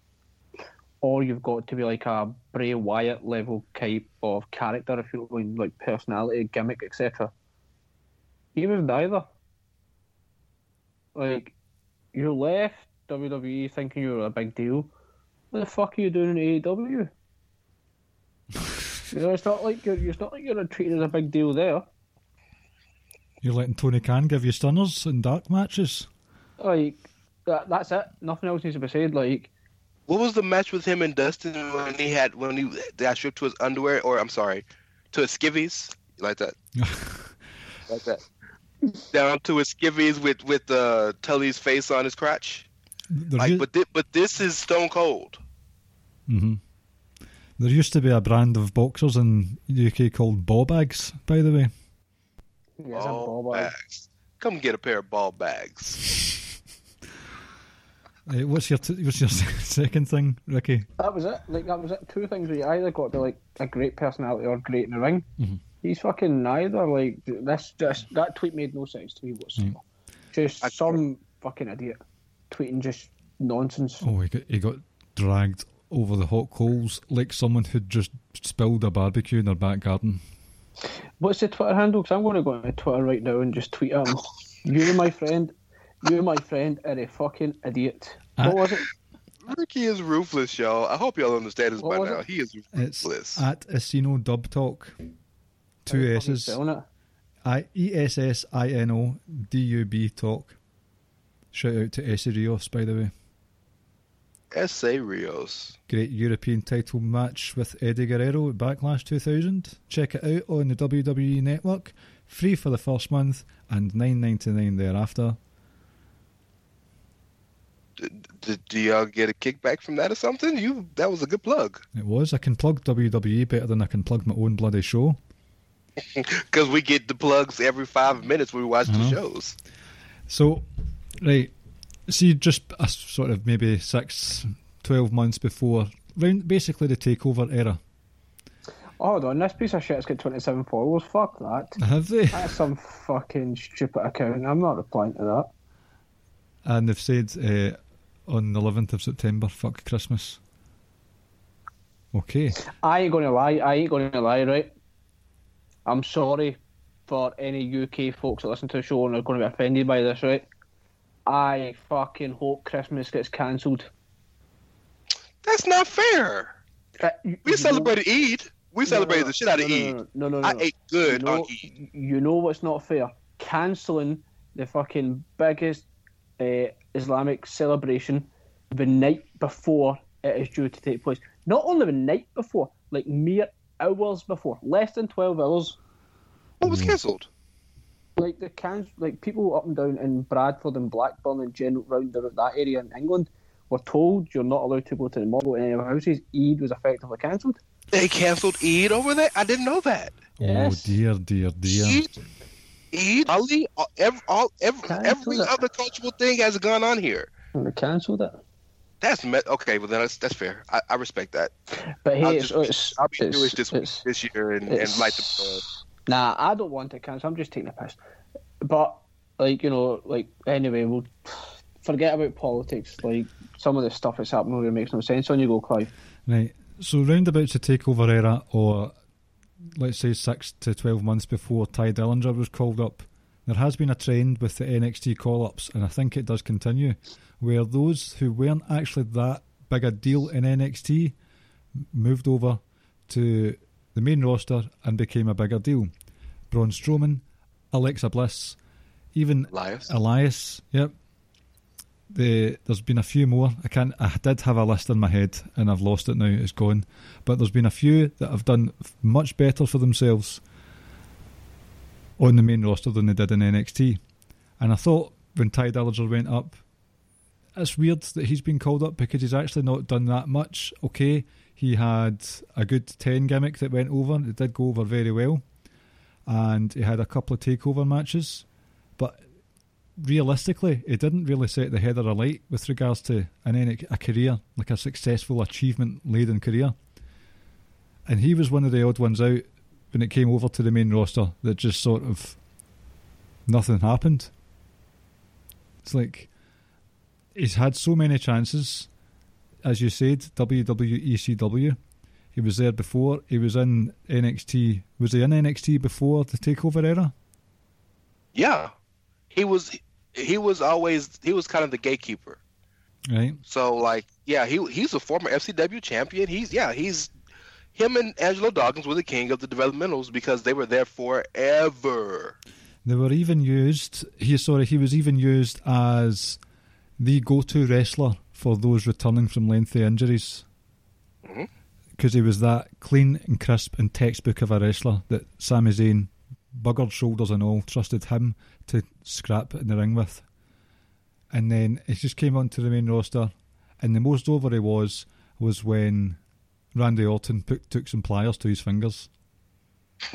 or you've got to be like a Bray Wyatt level type of character, if you mean like personality, gimmick, etc. Even with neither. Like, you left WWE thinking you were a big deal. What the fuck are you doing in AEW? You know, it's not like you're it's not like you're treated as a big deal there. You're letting Tony Khan give you stunners in dark matches. Like that, that's it. Nothing else needs to be said. Like What was the match with him and Dustin when he had when he got stripped to his underwear or I'm sorry, to his skivvies? Like that? like that. Down to his skivvies with with uh, Tully's face on his crotch. There, Like, u- but thi- but this is Stone Cold. Mhm. There used to be a brand of boxers in the UK called ball bags, by the way. yeah, Ball ball bag. bags. Come get a pair of ball bags. Uh, what's your t- what's your second thing, Ricky? That was it. Like that was it. Two things where you either got to be like a great personality or great in the ring. He's fucking neither. Like this, just that tweet made no sense to me whatsoever. Just I- some fucking idiot tweeting just nonsense. Oh, he got, he got dragged over the hot coals like someone who'd just spilled a barbecue in their back garden. What's the Twitter handle? Because I'm going to go on Twitter right now and just tweet at him. you, and my friend, you, and my friend, are a fucking idiot. Uh, What was it? Ricky is ruthless, y'all. I hope y'all understand this What by now. it? He is It's ruthless. at Asino Dub Talk. Two Fucking S's. spelling it. I E S S I N O D U B Talk. Shout out to Essa Rios, by the way. Essa Rios. Great European title match with Eddie Guerrero at Backlash 2000. Check it out on the WWE Network. Free for the first month and nine ninety nine thereafter. D- d- do y'all get a kickback from that or something? You that was a good plug It was. I can plug WWE better than I can plug my own bloody show. because we get the plugs every five minutes when we watch the Uh-huh. shows. So, right, see, just a sort of maybe six, 12 months before, round basically the takeover era. Hold on, this piece of shit's got 27 followers. Fuck that. Have they? That's some fucking stupid account. I'm not replying to that. And they've said uh, on the 11th of September, fuck Christmas. Okay. I ain't gonna lie. I ain't gonna lie, right? I'm sorry for any UK folks that listen to the show and are going to be offended by this, right? I fucking hope Christmas gets cancelled. That's not fair. Uh, you- We you celebrated Eid. We know- celebrated no, no, the shit out of no, Eid. No, no, no, no. I no. ate good you know, on Eid. You know what's not fair? Cancelling the fucking biggest uh, Islamic celebration the night before it is due to take place. Not only the night before, like mere hours before, less than twelve hours. What was cancelled? Like the can, like people up and down in Bradford and Blackburn and general round about that area in England were told you're not allowed to go to the mall or any of the houses. Eid was effectively cancelled. They cancelled Eid over there. I didn't know that. Yes. Oh, dear, dear, dear. Eid, Eid, Ali, every, all, every, every other cultural thing has gone on here. And they cancelled it. That's me- okay. Well, then that's that's fair. I, I respect that. But hey, I'll just it's, I'll be it's, Jewish this it's- this year and, and light the. Uh, Nah, I don't want to cancel. I'm just taking a piss. But like you know, like anyway, we'll forget about politics. Like some of the stuff that's happening really makes no sense. On you go, Clive. Right. So roundabouts the takeover era, or let's say six to twelve months before Tye Dillinger was called up, there has been a trend with the NXT call ups, and I think it does continue, where those who weren't actually that big a deal in NXT moved over to the main roster and became a bigger deal. Braun Strowman, Alexa Bliss, even Elias. Elias, yep. The, there's been a few more. I can't. I did have a list in my head, and I've lost it now. It's gone. But there's been a few that have done much better for themselves on the main roster than they did in NXT. And I thought when Tye Dillinger went up, it's weird that he's been called up because he's actually not done that much. Okay, he had a good ten gimmick that went over. It did go over very well, and he had a couple of takeover matches, but realistically, it didn't really set the header alight with regards to an NX a career, like a successful achievement laden career. And he was one of the odd ones out when it came over to the main roster that just sort of nothing happened. It's like he's had so many chances, as you said, WWE ECW. He was there before. He was in NXT. Was he in NXT before the takeover era? Yeah, he was. He was always. He was kind of the gatekeeper. Right. So like, yeah, he he's a former FCW champion. He's yeah, he's him and Angelo Dawkins were the king of the developmentals because they were there forever. They were even used. He sorry, he was even used as the go-to wrestler for those returning from lengthy injuries. Mhm. Because he was that clean and crisp and textbook of a wrestler that Sami Zayn, buggered shoulders and all, trusted him to scrap in the ring with. And then he just came onto the main roster, and the most over he was was when Randy Orton put, took some pliers to his fingers.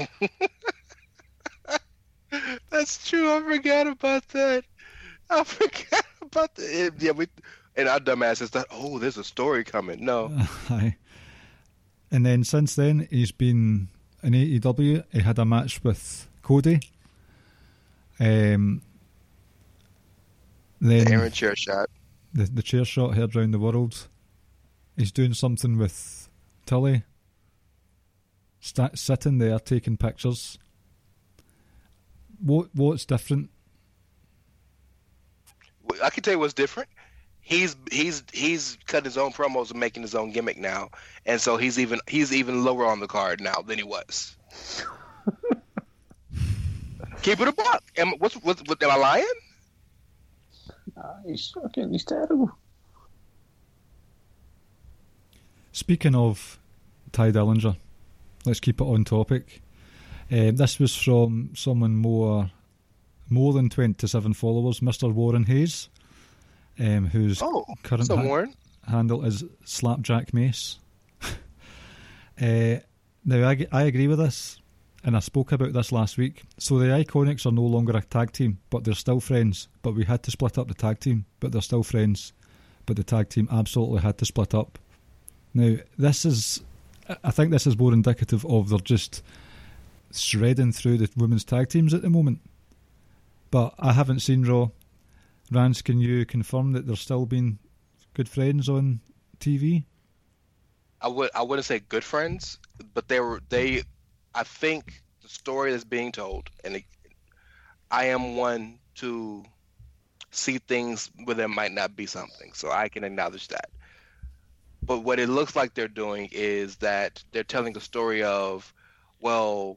That's true. I forgot about that. I forgot about that. Yeah, we and our dumbasses thought, oh, there's a story coming. No, Aye. And then since then, he's been in AEW. He had a match with Cody. Um, then the Aaron chair shot. the, the chair shot heard round the world. He's doing something with Tully. Sta sitting there taking pictures. What what's different? I can tell you what's different. He's he's he's cutting his own promos and making his own gimmick now, and so he's even he's even lower on the card now than he was. Keep it a buck. Am, what's, what's what? Am I lying? He's fucking, he's terrible. Speaking of Tye Dillinger, let's keep it on topic. Um, this was from someone more more than 27 followers, Mr. Warren Hayes, um, whose Oh, current ha- handle is Slapjack Mace. uh, now, I agree with this, and I spoke about this last week. So the Iconics are no longer a tag team, but they're still friends. But we had to split up the tag team, but they're still friends. But the tag team absolutely had to split up. Now, this is, I- I think this is more indicative of they're just shredding through the women's tag teams at the moment. But I haven't seen Raw. Rance, can you confirm that they're still being good friends on TV? I would I wouldn't say good friends, but they were they. I think the story that's being told, and it, I am one to see things where there might not be something, so I can acknowledge that. But what it looks like they're doing is that they're telling a story of, well,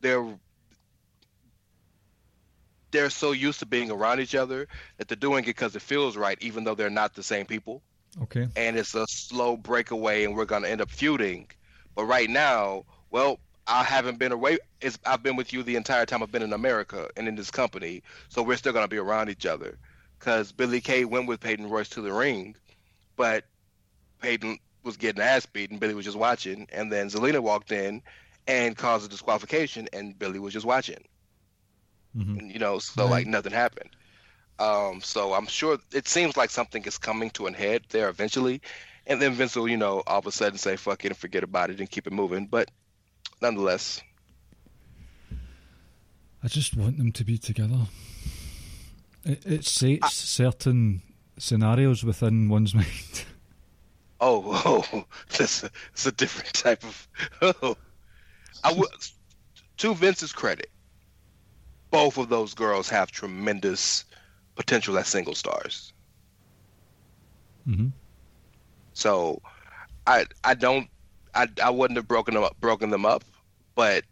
they're they're so used to being around each other that they're doing it because it feels right, even though they're not the same people Okay. and it's a slow breakaway and we're going to end up feuding. But right now, well, I haven't been away. It's, I've been with you the entire time I've been in America and in this company, so we're still going to be around each other. Because Billie Kay went with Peyton Royce to the ring, but Peyton was getting ass beaten. And Billie was just watching, and then Zelina walked in and caused a disqualification, and Billie was just watching. Mhm. You know, so Right. like nothing happened. Um, so I'm sure it seems like something is coming to an head there eventually, and then Vince will, you know, all of a sudden say "fuck it" and forget about it and keep it moving. But nonetheless, I just want them to be together. It, it sets certain scenarios within one's mind. oh, oh that's a, that's a different type of. Oh, I would to Vince's credit, both of those girls have tremendous potential as single stars. hmm So I I don't I I wouldn't have broken them up broken them up, but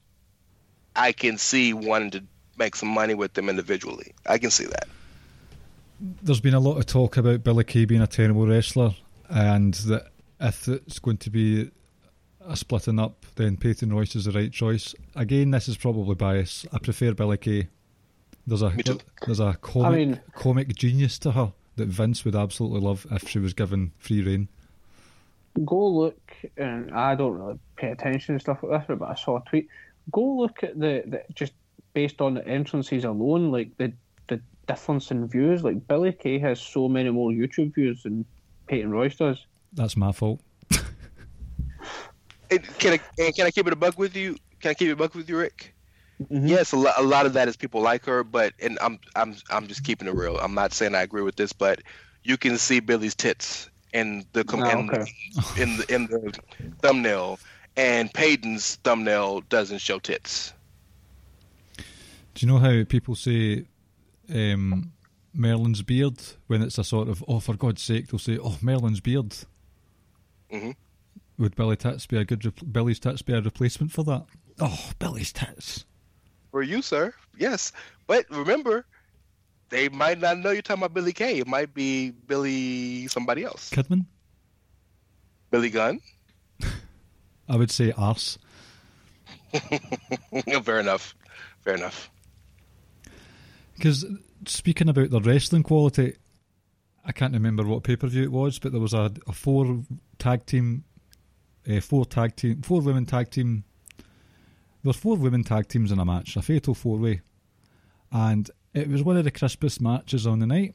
I can see wanting to make some money with them individually. I can see that. There's been a lot of talk about Billie Kay being a terrible wrestler, and that if it's going to be a splitting up, then Peyton Royce is the right choice. Again, this is probably bias. I prefer Billie Kay. There's a there's a comic mean- comic genius to her that Vince would absolutely love if she was given free reign. Go look, and I don't really pay attention to stuff like this, but I saw a tweet. Go look at the, the just based on the entrances alone, like the the difference in views. Like Billie Kay has so many more YouTube views than Peyton Royce does. That's my fault. And can I can I keep it a buck with you? Can I keep it a buck with you, Rick? Mhm. Yes, a lot, a lot of that is people like her, but and I'm I'm I'm just keeping it real. I'm not saying I agree with this, but you can see Billie's tits in the com- Oh, in, okay. in the in the thumbnail, and Peyton's thumbnail doesn't show tits. Do you know how people say um, Merlin's beard when it's a sort of oh for God's sake they'll say oh Merlin's beard. Mhm. Would Billy Tits be a good repl Billy's Tits be a replacement for that? Oh, Billy's Tits. For you, sir, yes. But remember, they might not know you're talking about Billie Kay. It might be Billy somebody else. Kidman. Billy Gunn. I would say arse. Fair enough. Fair enough. Because speaking about the wrestling quality, I can't remember what pay per view it was, but there was a, a four tag team, uh, four tag team, four women tag team. There was four women tag teams in a match, a fatal four way, and it was one of the crispest matches on the night.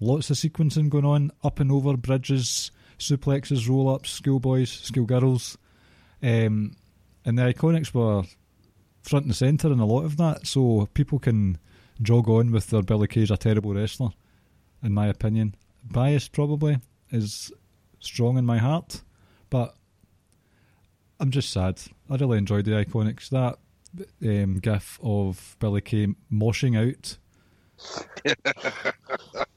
Lots of sequencing going on, up and over bridges, suplexes, roll ups, schoolboys, schoolgirls, um, and the iconics were front and centre in a lot of that, so people can jog on with their Billie Kay's a terrible wrestler, in my opinion. Bias probably is strong in my heart, but I'm just sad. I really enjoyed the iconics. That um, gif of Billie Kay moshing out.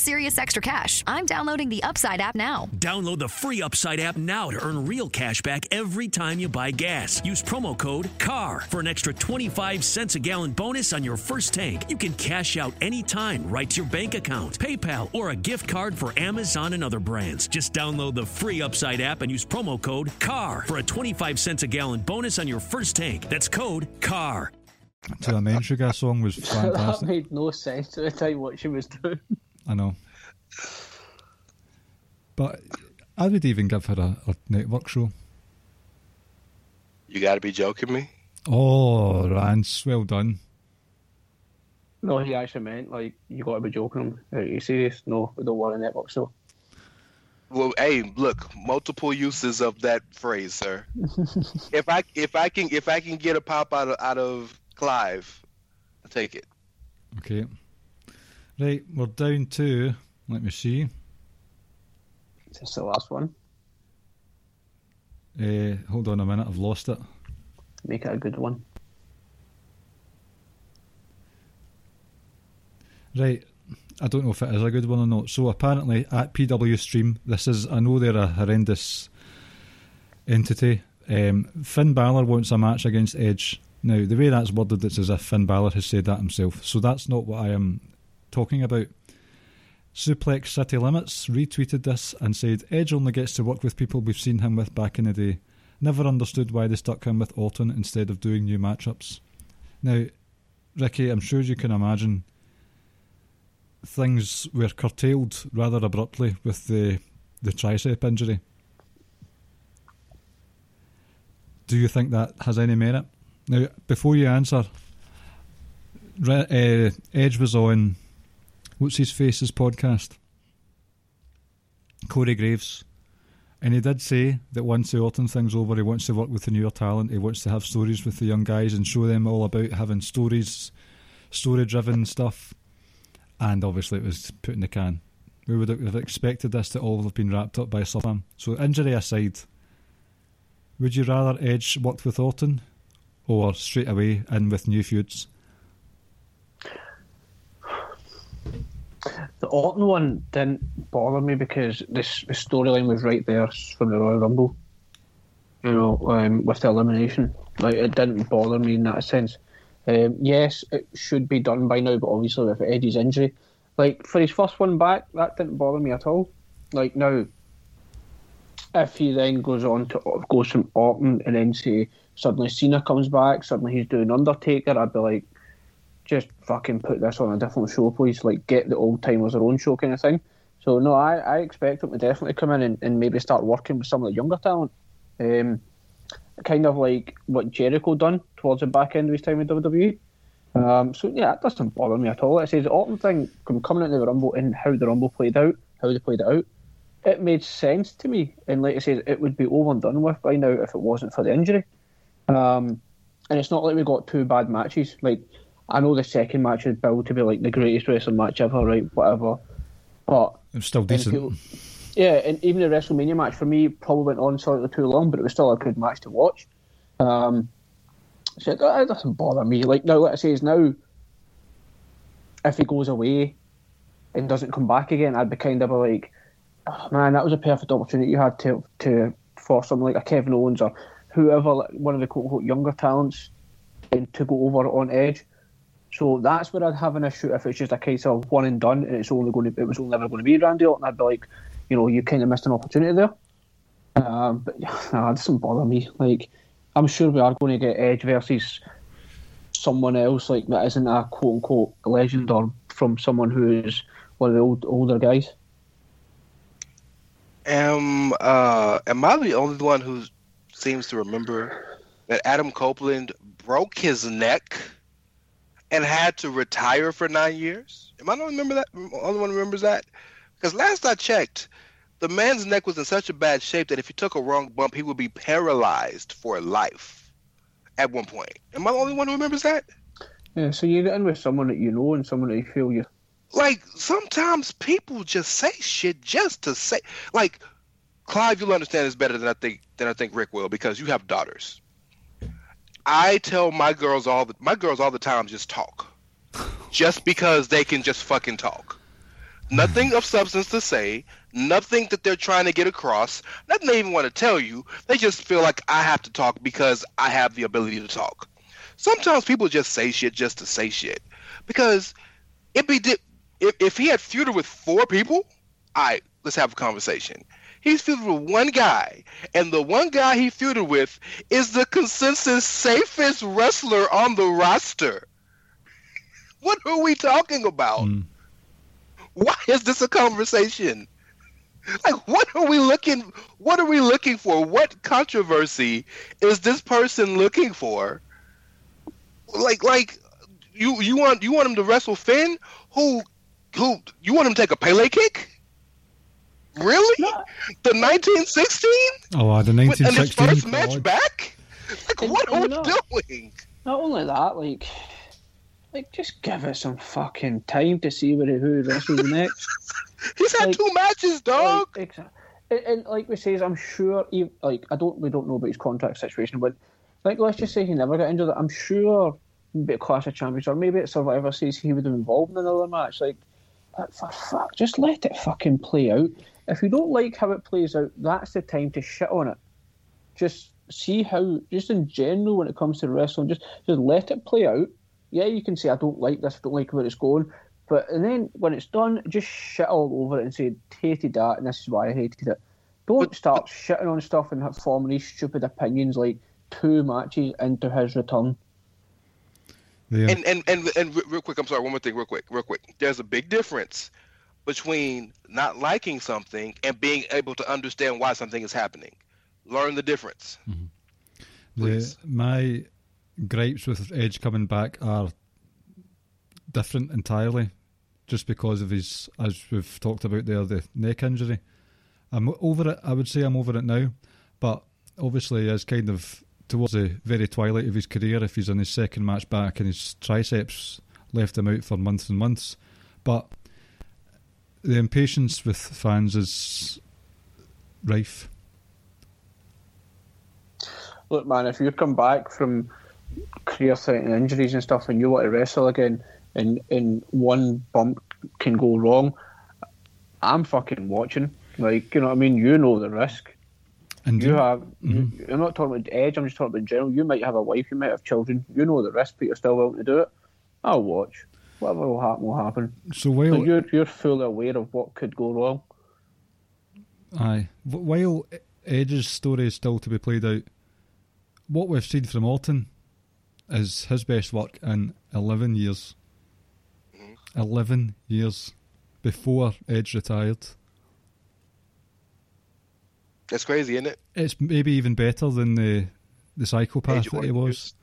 serious extra cash. I'm downloading the Upside app now. Download the free Upside app now to earn real cash back every time you buy gas. Use promo code CAR for an extra 25 cents a gallon bonus on your first tank. You can cash out anytime right to your bank account, PayPal, or a gift card for Amazon and other brands. Just download the free Upside app and use promo code CAR for a 25 cents a gallon bonus on your first tank. That's code CAR. To the Men Sugar song was fantastic. that made no sense at the time what she was doing. I know. But I would even give her a, a network show. You got to be joking me. Oh, Rance, well done. No, he actually meant like you got to be joking. Are you serious? No, we don't want a network show. Well, hey, look, multiple uses of that phrase, sir. if I if I can if I can get a pop out of out of Clive, I'll take it. Okay. Right, we're down to, let me see, Is this the last one? uh, hold on a minute, I've lost it. Make it a good one. Right, I don't know if it is a good one or not. So apparently at PW Stream, this is, I know they're a horrendous entity. Um, Finn Balor wants a match against Edge. Now, the way that's worded, it's as if Finn Balor has said that himself. So that's not what I am talking about. Suplex City Limits retweeted this and said Edge only gets to work with people we've seen him with back in the day. Never understood why they stuck him with Orton instead of doing new matchups. Now, Ricky, I'm sure you can imagine things were curtailed rather abruptly with the the tricep injury. Do you think that has any merit? Now, before you answer, uh, Edge was on what's his face's podcast, Corey Graves, and he did say that once the Orton thing's over, he wants to work with the newer talent. He wants to have stories with the young guys and show them all about having stories, story-driven stuff. And obviously, it was put in the can. We would have expected this to all have been wrapped up by SummerSlam. So, injury aside, would you rather Edge worked with Orton or straight away in with new feuds? The Orton one didn't bother me because this the storyline was right there from the Royal Rumble. You know, um, with the elimination, like it didn't bother me in that sense. Um, yes, it should be done by now, but obviously with Eddie's injury, like for his first one back, that didn't bother me at all. Like now, if he then goes on to goes from Orton and then say suddenly Cena comes back, suddenly he's doing Undertaker, I'd be like, just fucking put this on a different show, please. Like get the old timers their own show kind of thing. So no, I, I expect them to definitely come in and, and maybe start working with some of the younger talent. Um, kind of like what Jericho done towards the back end of his time in WWE. Um, so yeah, that doesn't bother me at all. It says the Orton thing from coming into the Rumble and how the Rumble played out, how they played it out. It made sense to me, and like I said, it would be over and done with by now if it wasn't for the injury. Um, and it's not like we got two bad matches. Like I know the second match is billed to be like the greatest wrestling match ever, right? Whatever, but It's still decent. people- yeah, and even the WrestleMania match for me probably went on slightly too long, but it was still a good match to watch. Um, so that, it doesn't bother me. Like now, I say, is now if he goes away and doesn't come back again, I'd be kind of like, oh, man, that was a perfect opportunity you had to to for someone like a Kevin Owens or whoever, like, one of the quote unquote younger talents, and to go over on Edge. So that's where I'd have an issue if it's just a case of one and done, and it's only going to it was only ever going to be Randy Orton. I'd be like, you know, you kind of missed an opportunity there. Um, but nah, it doesn't bother me. Like, I'm sure we are going to get Edge versus someone else like that isn't a quote unquote legend or from someone who's one of the old older guys. Am uh am I the only one who seems to remember that Adam Copeland broke his neck and had to retire for nine years? Am I the only remember that? Only one remembers that? Because last I checked, the man's neck was in such a bad shape that if he took a wrong bump, he would be paralyzed for life. At one point, am I the only one who remembers that? Yeah, so you get in with someone that you know and someone that you feel you. like sometimes people just say shit just to say like Clive you'll understand this better than I think than I think Rick will because you have daughters. I tell my girls all the my girls all the time just talk. Just because they can just fucking talk. Nothing of substance to say, nothing that they're trying to get across, nothing they even want to tell you. They just feel like I have to talk because I have the ability to talk. Sometimes people just say shit just to say shit. Because it'd be di- if, if he had feuded with four people, all right, let's have a conversation. He's feuded with one guy, and the one guy he feuded with is the consensus safest wrestler on the roster. What are we talking about? Hmm. Why is this a conversation? Like, what are we looking? What are we looking for? What controversy is this person looking for? Like, like you you want you want him to wrestle Finn? Who who you want him to take a Pele kick? Really? The 1916? Oh, the 1916. and his 1916. first match God. back? Like, And- what are we doing? Not only that, like, like just give it some fucking time to see where who wrestles next. He's had Like- two matches, dog. Like, exa- and, and like we says, I'm sure. He, like I don't, we don't know about his contract situation, but like let's just say he never got injured. I'm sure maybe at Clash of Champions or maybe at Survivor Series he would have been involved in another match. Like, for fuck, just let it fucking play out. If you don't like how it plays out, that's the time to shit on it. Just see how, just in general, when it comes to wrestling, just just let it play out. Yeah, you can say I don't like this, I don't like where it's going, but and then when it's done, just shit all over it and say hated that, and this is why I hated it. Don't start shitting on stuff and forming these stupid opinions like two matches into his return. There. And and and and real quick, I'm sorry, one more thing, real quick, real quick. There's a big difference between not liking something and being able to understand why something is happening. Learn the difference. Mm-hmm. The, Please. my gripes with Edge coming back are different entirely, just because of his, as we've talked about there, the neck injury. I'm over it. I would say I'm over it now, but obviously, as kind of towards the very twilight of his career, if he's on his second match back and his triceps left him out for months and months, but the impatience with fans is rife. Look, man, if you come back from career-threatening injuries and stuff, and you want to wrestle again, and and one bump can go wrong, I'm fucking watching. Like, you know what I mean? You know the risk. And You have. You, mm-hmm. I'm not talking about Edge. I'm just talking about general. You might have a wife. You might have children. You know the risk, but you're still willing to do it. I'll watch. Whatever will happen, will happen. so while Like you're you're fully aware of what could go wrong. Aye. While Edge's story is still to be played out, what we've seen from Orton is his best work in 11 years. Mm-hmm. 11 years before Edge retired. That's crazy, isn't it? It's maybe even better than the the psychopath Age that he one was.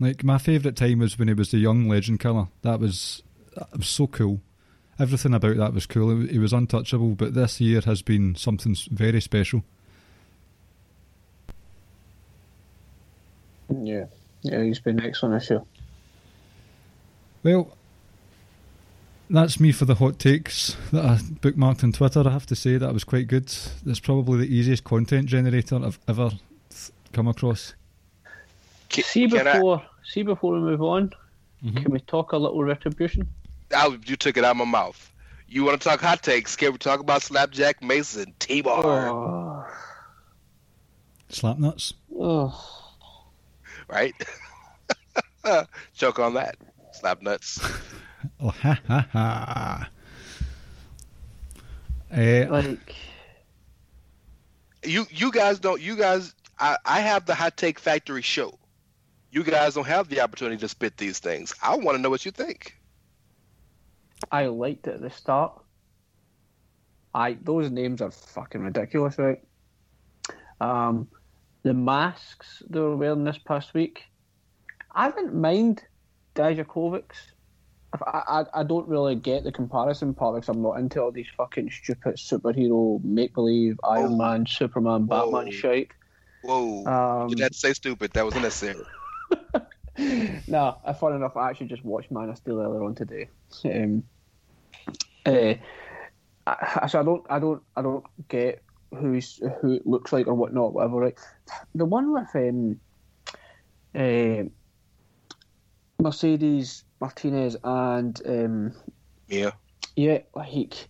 Like my favourite time was when he was the young legend killer. That was that was so cool. Everything about that was cool. He was- untouchable, but this year has been something very special. Yeah, yeah, he's been excellent this year. Well, that's me for the hot takes that I bookmarked on Twitter. I have to say that was quite good. That's probably the easiest content generator I've ever th- come across. Can, See can I- before, see before we move on, can we talk a little retribution? I, you took it out of my mouth. You want to talk hot takes? Can we talk about Slapjack Mason, T-Bar, Oh, Slapnuts. oh. right? Choke on that. Slap nuts. Oh, ha ha ha. Eh, like You you guys don't. You guys. I, I have the hot take factory show. You guys don't have the opportunity to spit these things. I want to know what you think. I liked it at the start. I those names are fucking ridiculous, right? Um, the masks they were wearing this past week, I didn't mind Dijakovic's. I, I I don't really get the comparison part because I'm not into all these fucking stupid superhero make believe Iron Oh. Man, Superman, Batman Whoa. shite. Whoa. Um, you to say stupid. That was unnecessary. no, uh, fun enough. I actually just watched Man of Steel earlier on today. Um, uh, I, so I don't, I don't, I don't get who's who it looks like or whatnot, whatever. Right? The one with um, uh, Mercedes Martinez and um, Yeah. yeah, like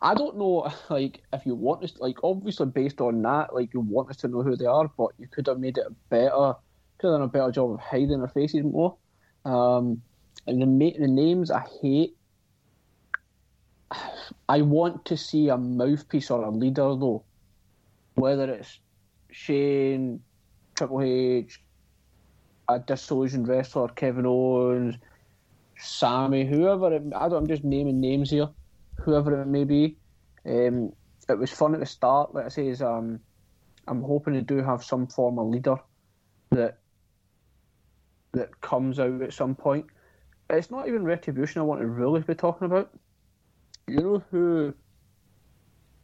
I don't know, like if you want us, like obviously based on that, like you want us to know who they are, but you could have made it better, could have done a better job of hiding their faces more. Um, and the the names I hate. I want to see a mouthpiece or a leader though, whether it's Shane, Triple H, a disillusioned wrestler, Kevin Owens, Sammy, whoever. It, I don't. I'm just naming names here. Whoever it may be. Um, it was fun at the start. Like I say, is um, I'm hoping to do have some form of leader that that comes out at some point. It's not even retribution. I want to really be talking about. You know who?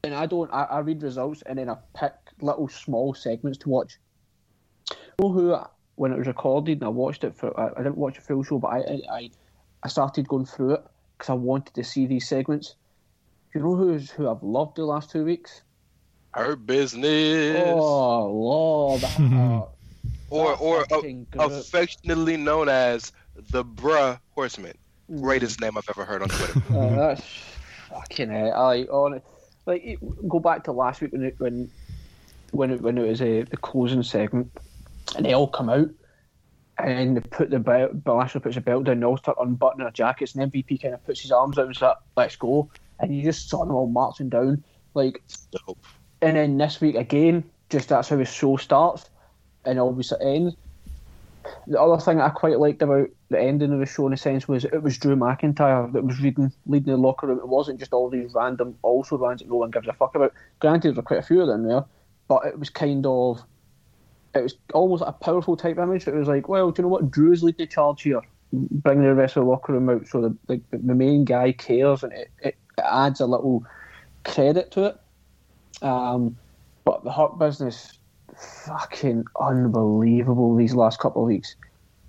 And I don't. I, I read results and then I pick little small segments to watch. You know who? When it was recorded and I watched it for, I, I didn't watch a full show, but I, I, I started going through it because I wanted to see these segments. You know who's who I've loved the last two weeks? Hurt business. Oh Lord, or or uh, affectionately known as the Bruh Horseman. Mm. Greatest name I've ever heard on Twitter. Oh, that's fucking hell. I on. Like it- go back to last week when it, when when it, when it was a the closing segment, and they all come out and they put the belt. Lashley puts the belt down. They all start unbuttoning their jackets, and MVP kind of puts his arms out and says, "Let's go." And you just saw them all marching down, like. Dope. And then this week again, just that's how his show starts, and obviously ends. The other thing I quite liked about the ending of the show, in a sense, was it was Drew McIntyre that was reading, leading the locker room. It wasn't just all these random also rans that no one gives a fuck about. Granted, there were quite a few of them there, but it was kind of, it was almost a powerful type image. It was like, well, do you know what? Drew's leading the charge here. bring the rest of the locker room out so the the, the main guy cares and it, it, it adds a little credit to it. Um, but the Hurt business, fucking unbelievable these last couple of weeks.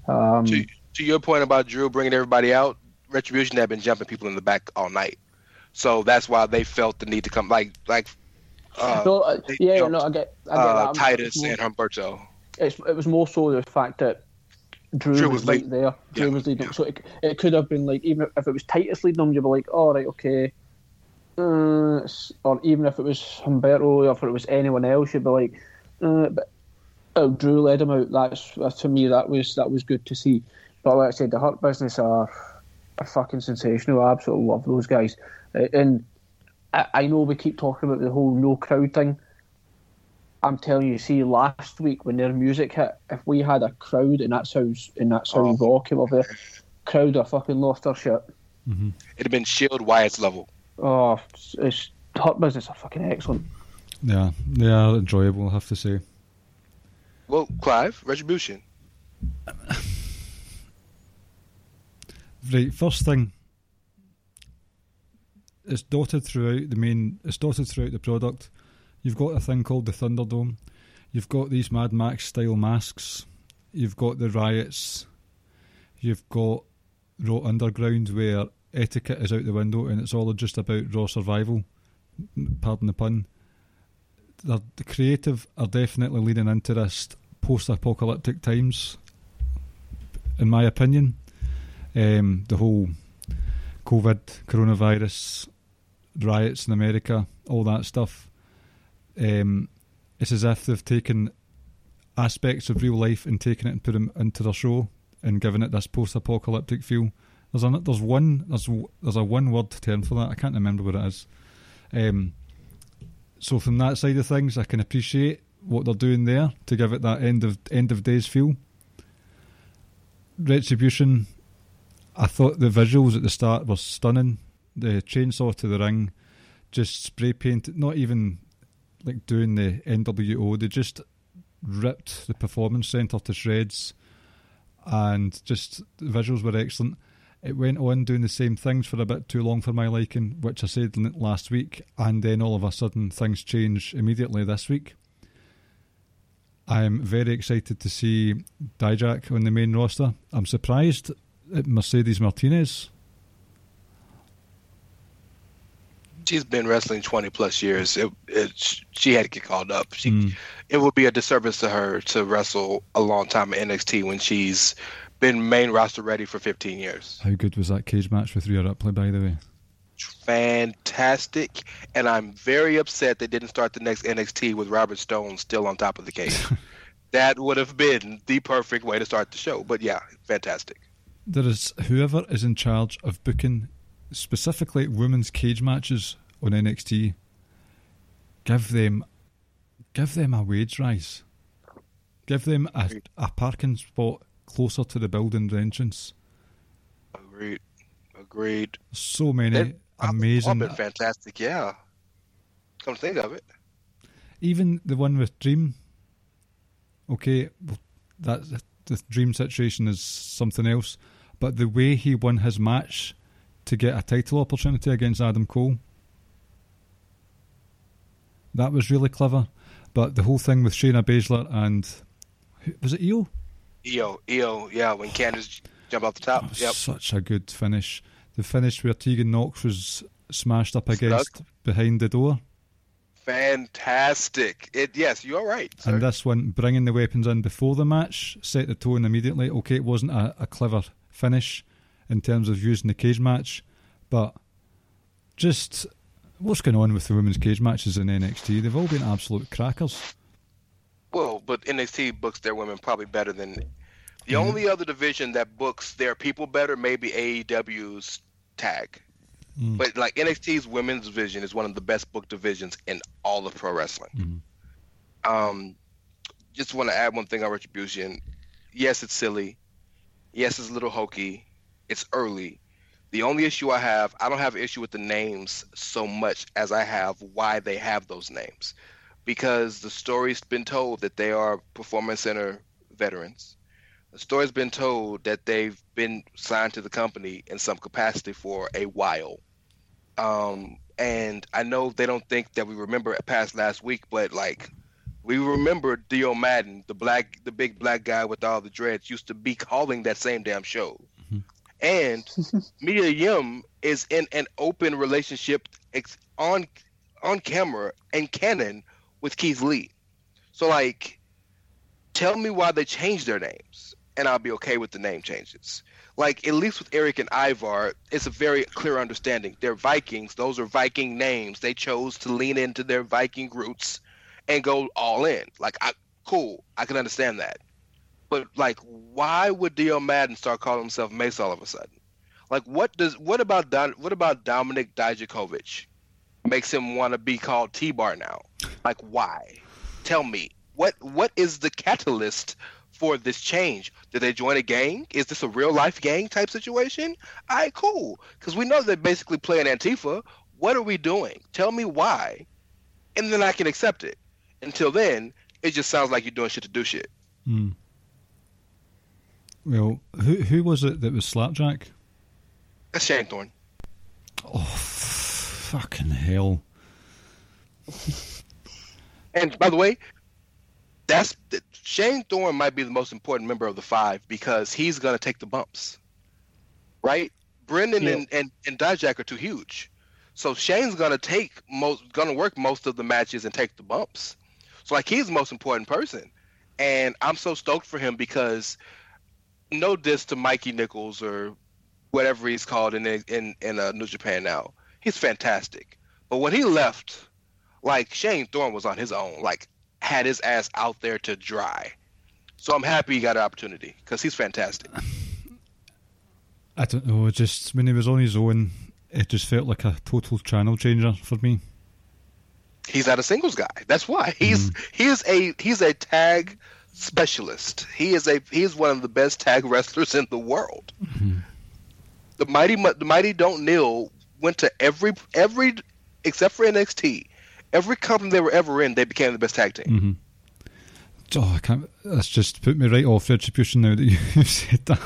Um, To, to your point about Drew bringing everybody out, Retribution had been jumping people in the back all night, so that's why they felt the need to come. Like like uh, no, uh, yeah, jumped, no, I get, I get uh, that. Titus more- and Humberto. it's, it was more so the fact that Drew, Drew was, was lead- there. Drew yeah, was leading. yeah. So it, it could have been like even if it was Titus leading them, you'd be like, all right, okay. Uh, or even if it was Humberto or if it was anyone else, you'd be like, uh, but oh, Drew led him out. That's uh, to me that was that was good to see. But like I said, the Hurt business are are fucking sensational. I absolutely love those guys. Uh, and I, I know we keep talking about the whole no crowd thing. I'm telling you, see, last week when their music hit, if we had a crowd and that's how and that's how Oh. Raw came over there, crowd have fucking lost their shit. It'd have been Shield Wyatt's level. Oh, it's, it's Hurt business are fucking excellent. Yeah, they are enjoyable, I have to say. Well, Clive, Retribution. Right, first thing. It's dotted throughout the main. It's dotted throughout the product. You've got a thing called the Thunderdome. You've got these Mad Max style masks. You've got the riots. You've got Raw Underground where etiquette is out the window and it's all just about raw survival. Pardon the pun. The, creative are definitely leading into this post-apocalyptic times. In my opinion, um, the whole COVID, coronavirus, riots in America, all that stuff. Um, it's as if they've taken aspects of real life and taken it and put them into their show and given it this post-apocalyptic feel. There's a there's one there's there's a one word term for that. I can't remember what it is. Um, so from that side of things, I can appreciate what they're doing there to give it that end of end of days feel. Retribution, I thought the visuals at the start were stunning. The chainsaw to the ring, just spray painted, not even like doing the NWO. They just ripped the performance center to shreds, and just the visuals were excellent. It went on doing the same things for a bit too long for my liking, which I said last week, and then all of a sudden things change immediately this week. I am very excited to see Dijak on the main roster. I'm surprised at Mercedes Martinez. She's been wrestling 20 plus years. It, it, she had to get called up. She, Mm. It would be a disservice to her to wrestle a long time in NXT when she's been main roster ready for 15 years. How good was that cage match with Rhea Ripley, by the way? Fantastic. And I'm very upset they didn't start the next NXT with Robert Stone still on top of the cage. that would have been the perfect way to start the show. But yeah, fantastic. There is whoever is in charge of booking specifically women's cage matches on NXT. Give them, give them a wage rise. Give them a, a parking spot closer to the building entrance. Agreed. Agreed. So many amazing. been fantastic. Yeah. Come to think of it. even the one with Dream. Okay, that the Dream situation is something else, but the way he won his match to get a title opportunity against Adam Cole, that was really clever. But the whole thing with Shayna Baszler and was it Io? EO, EO, yeah, when Candice jumped off the top. Was Yep. such a good finish. The finish where Tegan Nox was smashed up against behind the door. Fantastic. It yes, you're right. Sir. And this one, bringing the weapons in before the match, set the tone immediately. Okay, it wasn't a, a clever finish in terms of using the cage match, but just what's going on with the women's cage matches in NXT? They've all been absolute crackers. Well, but NXT books their women probably better than the Mhm. only other division that books their people better, maybe AEW's tag. Mm. But like NXT's women's division is one of the best book divisions in all of pro wrestling. Mhm. Um, just want to add one thing on Retribution. Yes, it's silly. Yes, it's a little hokey. It's early. The only issue I have, I don't have an issue with the names so much as I have why they have those names. Because the story's been told that they are performance center veterans. The story's been told that they've been signed to the company in some capacity for a while. Um, and I know they don't think that we remember past last week, but like we remember Dio Maddin, the black, the big black guy with all the dreads, used to be calling that same damn show. And Mia Yim is in an open relationship ex- on on camera and canon with Keith Lee. So like, tell me why they changed their names, and I'll be okay with the name changes. Like at least with Erik and Ivar, it's a very clear understanding. They're Vikings; those are Viking names. They chose to lean into their Viking roots and go all in. Like, I, cool, I can understand that. But like, why would Dio Maddin start calling himself Mace all of a sudden? Like, what does what about Don, what about Dominic Dijakovic makes him want to be called T Bar now? Like, why? Tell me what what is the catalyst for this change? Did they join a gang? Is this a real life gang type situation? All right, cool. Because we know they're basically playing Antifa. What are we doing? Tell me why, and then I can accept it. Until then, it just sounds like you're doing shit to do shit. Hmm. Well, who who was it that was Slapjack? That's Shane Thorne. Oh, fucking hell! And by the way, that's Shane Thorne might be the most important member of the five because he's gonna take the bumps, right? Brendan Yeah. and, and and Dijak are too huge, so Shane's gonna take most, gonna work most of the matches and take the bumps. So like he's the most important person, and I'm so stoked for him because no diss to Mikey Nicholls or whatever he's called in in in uh, New Japan now. He's fantastic, but when he left, like Shane Thorne was on his own, like had his ass out there to dry. So I'm happy he got an opportunity because he's fantastic. I don't know. Just when he was on his own, it just felt like a total channel changer for me. He's not a singles guy. That's why mm-hmm. he's he is a he's a tag specialist. He is a he's one of the best tag wrestlers in the world. Mm-hmm. The mighty the mighty don't kneel went to every every except for NXT. Every company they were ever in, they became the best tag team. Oh, I can't. That's just put me right off retribution now that you said that.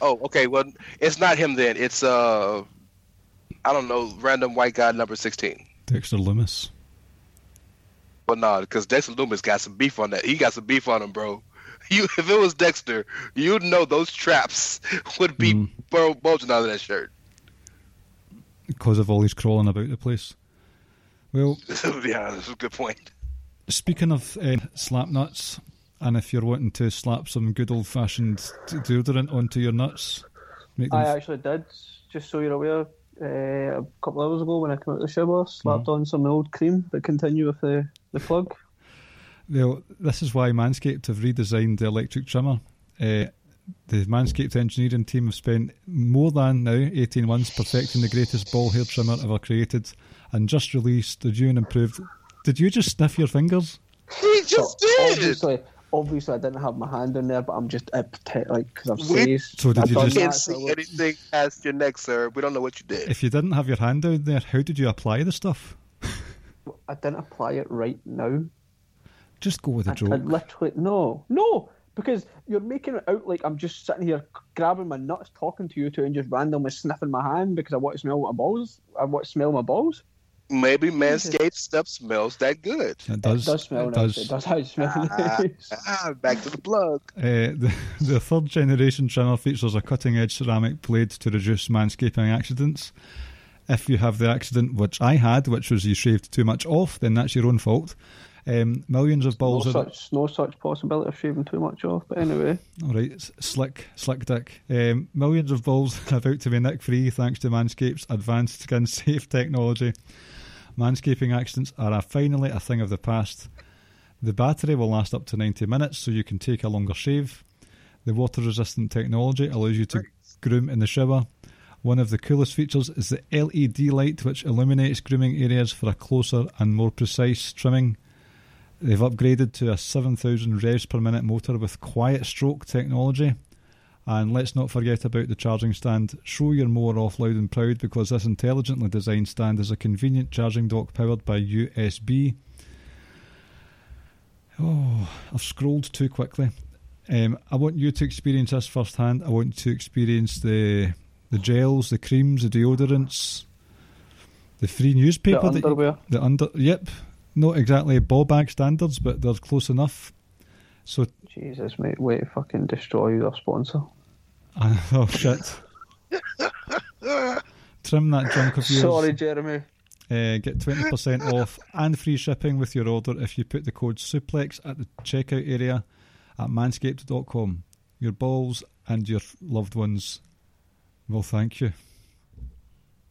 Oh, okay. Well, it's not him then. It's uh, I don't know, random white guy number sixteen. Dexter Lumis. But no, because Dexter Lumis got some beef on that. He got some beef on him, bro. You, if it was Dexter, you'd know those traps would be Mm. bulging out of that shirt. Because of all his crawling about the place. Well, yeah, that's a good point. speaking of uh, slap nuts, and if you're wanting to slap some good old fashioned deodorant onto your nuts, make them I actually did, just so you're aware, uh, a couple of hours ago when I came out of the shower, slapped on some old cream, but continue with the, the plug. Well, this is why Manscaped have redesigned the electric trimmer. Uh, the Manscaped engineering team have spent more than now 18 months perfecting the greatest ball hair trimmer ever created and just released the new and improved. Did you just sniff your fingers? He just So, did. Obviously, obviously, I didn't have my hand in there, but I'm just protect, like because I'm We- sneezed. So did I've you done just- Can't that, so see anything past your neck, sir. We don't know what you did. If you didn't have your hand down there, how did you apply the stuff? I didn't apply it right now. Just go with the I, joke. I literally no, no, because you're making it out like I'm just sitting here grabbing my nuts, talking to you two, and just randomly sniffing my hand because I want to smell my balls. I want to smell my balls. Maybe Manscaped stuff smells that good. It does. It does smell it nice. does. It does how it smells Ah, nice. ah, back to the plug. Uh, the, the third generation trimmer features a cutting edge ceramic blade to reduce manscaping accidents. If you have the accident, which I had, which was you shaved too much off, then that's your own fault. Um, millions of balls are such, no such possibility of shaving too much off. But anyway, all right, slick, slick dick. Um, millions of balls are about to be nick free thanks to Manscaped's advanced skin safe technology. Manscaping accidents are a, finally a thing of the past. The battery will last up to 90 minutes, so you can take a longer shave. The water resistant technology allows you to groom in the shower. One of the coolest features is the LED light, which illuminates grooming areas for a closer and more precise trimming. They've upgraded to a 7,000 revs per minute motor with quiet stroke technology. And let's not forget about the charging stand. Show your mower off loud and proud because this intelligently designed stand is a convenient charging dock powered by USB. Oh, I've scrolled too quickly. Um, I want you to experience this firsthand. I want you to experience the the gels, the creams, the deodorants, the free newspaper. The that you- the under. Yep, not exactly ball bag standards, but they're close enough. So, Jesus, mate, way to fucking destroy your sponsor. oh shit. Trim that junk of yours. Sorry, Jeremy. Uh, get 20% off and free shipping with your order if you put the code SUPLEX at the checkout area at manscaped.com. Your balls and your loved ones will thank you.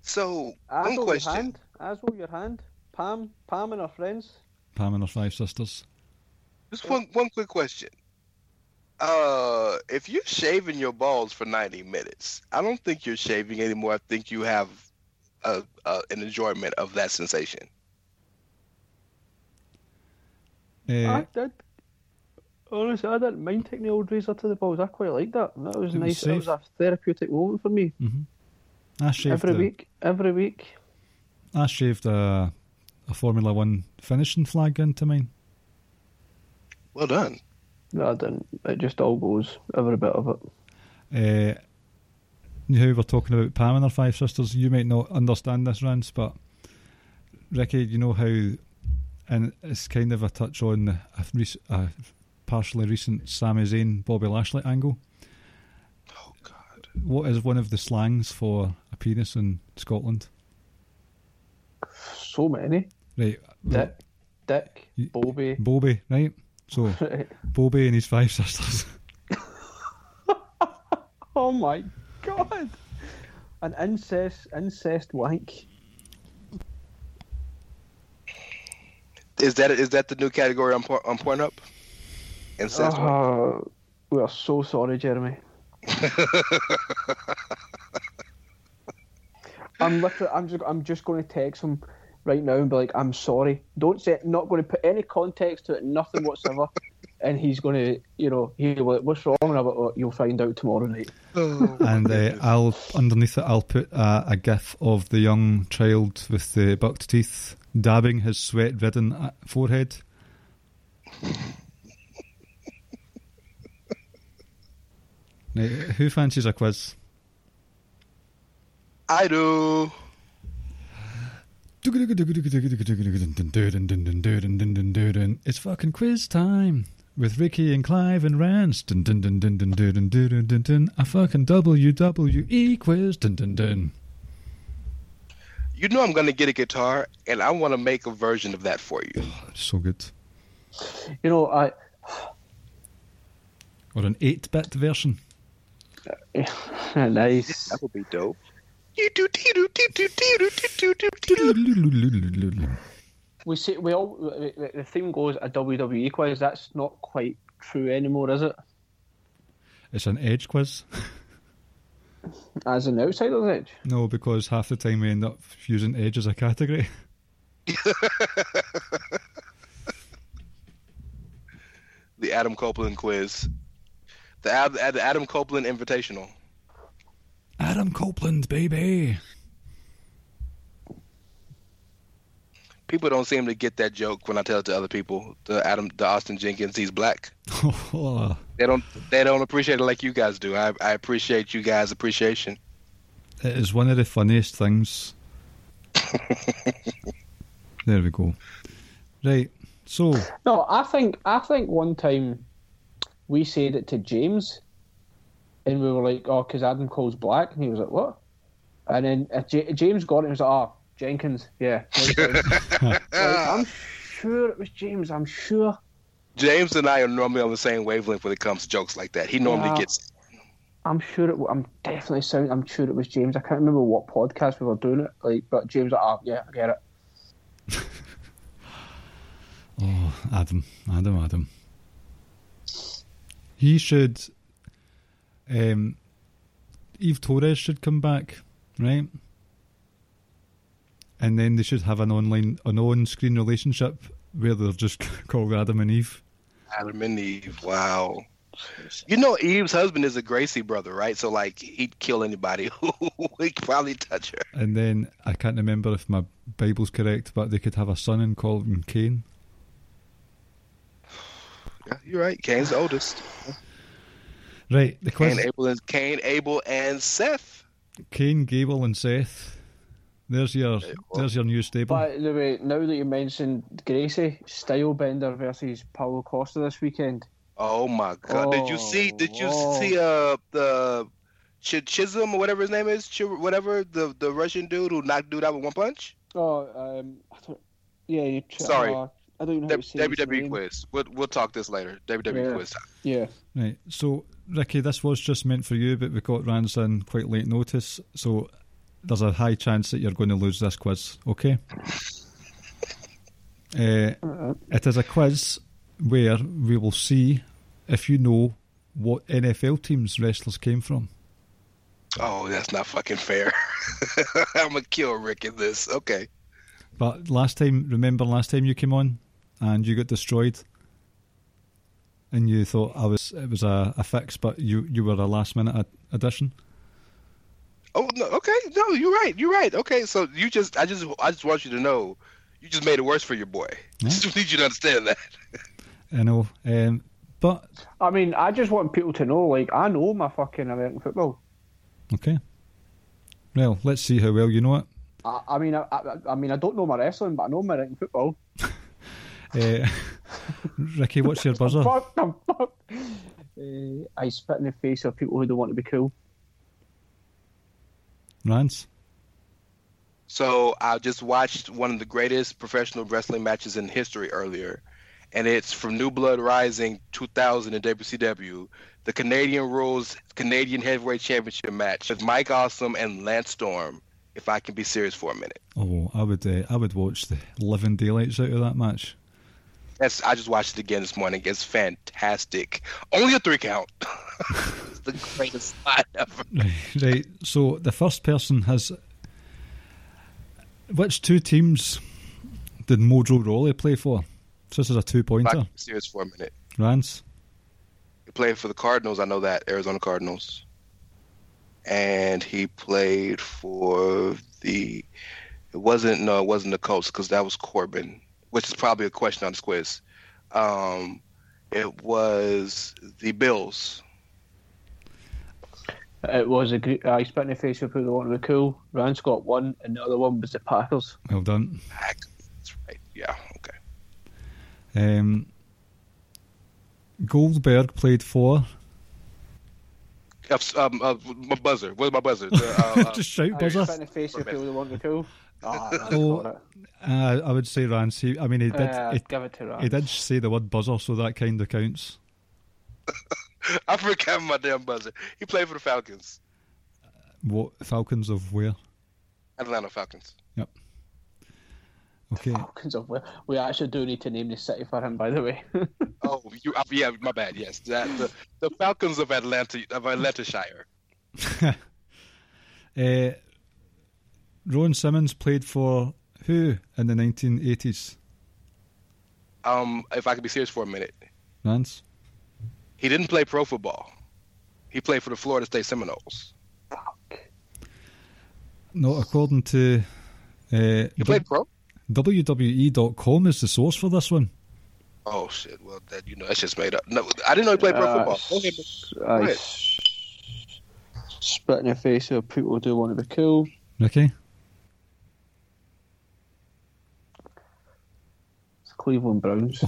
So As one question. hand. As hold your hand. Pam, Pam and her friends. Pam and her five sisters. Just one one quick question. Uh, if you're shaving your balls for 90 minutes, I don't think you're shaving anymore. I think you have a, a, an enjoyment of that sensation. Uh, I did. Honestly, I didn't mind taking the old razor to the balls. I quite liked that. That was It was nice. It was a therapeutic moment for me. I shaved, Every a, week. Every week. I shaved a, a Formula One finishing flag into mine. Well done. No, I didn't. It just all goes. Every bit of it. Uh, you we're talking about Pam and her five sisters. You might not understand this, Rance, but Ricky, you know how, and it's kind of a touch on a, rec- a partially recent Sami Zayn Bobby Lashley angle. Oh God. What is one of the slangs for a penis in Scotland? So many. Right, Dick, Dick, Y- Bobby. Bobby, right? So Right. Bobby and his five sisters. Oh my god! An incest, incest wank. Is that is that the new category on Por- on Pornhub? Incest. Oh, we are so sorry, Jeremy. I'm literally, I'm just, I'm just going to text him right now and be like, I'm sorry. Don't say, it. not going to put any context to it, nothing whatsoever. and he's going to, you know, he'll like, what's wrong? And I'm like, "Oh, you'll find out tomorrow night. Oh, and uh, I'll underneath it, I'll put a, a gif of the young child with the bucked teeth dabbing his sweat-ridden uh, forehead. Now, who fancies a quiz? I do. It's fucking quiz time with Ricky and Clive and Rance. A fucking WWE quiz. You know I'm going to get a guitar, and I want to make a version of that for you. So good. You know, I... Or an 8-bit version. nice. That would be dope. We see we all, the the theme goes a WWE quiz. That's not quite true anymore, is it? It's an edge quiz. As an outsider's edge. No, because half the time we end up using edge as a category. The Adam Copeland quiz. The, Ad- Ad- uh, Adam Copeland Invitational. Adam Copeland, baby. People don't seem to get that joke when I tell it to other people. The Adam, the Austin Jenkins, he's black. They don't, they don't appreciate it like you guys do. I, I appreciate you guys' appreciation. it is one of the funniest things. there we go. Right, so No, I think I think one time we said it to James, and we were like, "Oh, because Adam Cole's black," and he was like, "What?" And then uh, J- James got it and he was like, "Oh, Jenkins, yeah." Like, like, I'm sure it was James. I'm sure. James and I are normally on the same wavelength when it comes to jokes like that. He normally Yeah. gets. I'm sure it. I'm definitely sound. I'm sure it was James. I can't remember what podcast we were doing it. Like, but James, like, oh yeah, I get it. Oh, Adam, Adam, Adam. He should. Um, Eve Torres should come back, right? And then they should have an online, an on-screen relationship where they're just called Adam and Eve. Adam and Eve. Wow. You know, Eve's husband is a Gracie brother, right? So, like, he'd kill anybody who would probably touch her. And then I can't remember if my Bible's correct, but they could have a son and call him Cain. Yeah, you're right. Cain's the oldest. Right, the quiz. Cain, Abel, and Cain, Abel, and Seth. Cain, Gable, and Seth. There's your there's your new stable. By the way, now that you mentioned Gracie, Stylebender versus Paulo Costa this weekend. Oh my god! did you see? Did you Oh, see uh the Ch- Chisholm or whatever his name is? Ch- whatever the the Russian dude who knocked dude out with one punch. Oh, um, I don't, yeah, you tr- Sorry. uh, I don't know how to say his WWE name. quiz. We'll we'll talk this later. WWE Yeah. quiz time. Yeah. Right, so Ricky, this was just meant for you, but we got Rance in quite late notice, so there's a high chance that you're going to lose this quiz. Okay. Uh, it is a quiz where we will see if you know what NFL teams wrestlers came from. Oh, that's not fucking fair. I'm gonna kill Rick in this. Okay. But last time, remember last time you came on and you got destroyed, and you thought I was it was a, a fix, but you you were a last minute ad- addition. Oh no. Okay. No, you're right. You're right. Okay. So you just I just I just want you to know you just made it worse for your boy. I just need you to understand that. I know, um, but I mean, I just want people to know, like, I know my fucking American football. okay. Well, let's see how well you know it. I, I mean, I, I, I mean, I don't know my wrestling, but I know my American football. Uh, Ricky, what's your buzzer? Fuck the fuck. Uh, I spit in the face of people who don't want to be cool. Rance? So I just watched one of the greatest professional wrestling matches in history earlier, and it's from New Blood Rising 2000 in WCW, the Canadian Rules Canadian Heavyweight Championship match with Mike Awesome and Lance Storm. If I can be serious for a minute, Oh, I would uh, I would watch the living daylights out of that match. That's I just watched it again this morning. It's fantastic. Only a three count. it's the greatest spot ever. Right. So the first person has. Which two teams did Mojo Rawley play for? So this is a two pointer. serious for a minute. Rance? He played for the Cardinals. I know that Arizona Cardinals, and he played for the. It wasn't no, it wasn't the Colts because that was Corbin, which is probably a question on this quiz. Um, it was the Bills. It was a great. I spit in the face of people who want to be cool. Rance got one, and the other one was the Packers. Well done. That's right. Yeah. Okay. Um, Goldberg played for. Uh, Um, uh, my buzzer. Where's my buzzer? The, uh, uh, Just shout I buzzer. spit in the face of people who want to be cool. Ah, Rance Oh, got it. Uh, I would say Rance. I mean, he did. Uh, he, give it to Rance. he did say the word buzzer, so that kind of counts. I forgot my damn buzzer. He played for the Falcons, What Falcons of where? Atlanta Falcons. Yep. Okay. Falcons of Wales. We actually do need to name the city for him, by the way. Oh, you? Uh, yeah, my bad. Yes, that the, the Falcons of Atlanta of Atlantashire. Uh, Ron Simmons played for who in the 1980s? Um, if I could be serious for a minute, Rance? he didn't play pro football. He played for the Florida State Seminoles. Fuck. No, according to uh, He played pro. WWE.com is the source for this one. Oh shit! Well, that you know that's just made up. No, I didn't know he played pro Uh, football. Go ahead. I ahead. s- spit in the face of people who do want to be cool. Ricky? Cleveland Browns.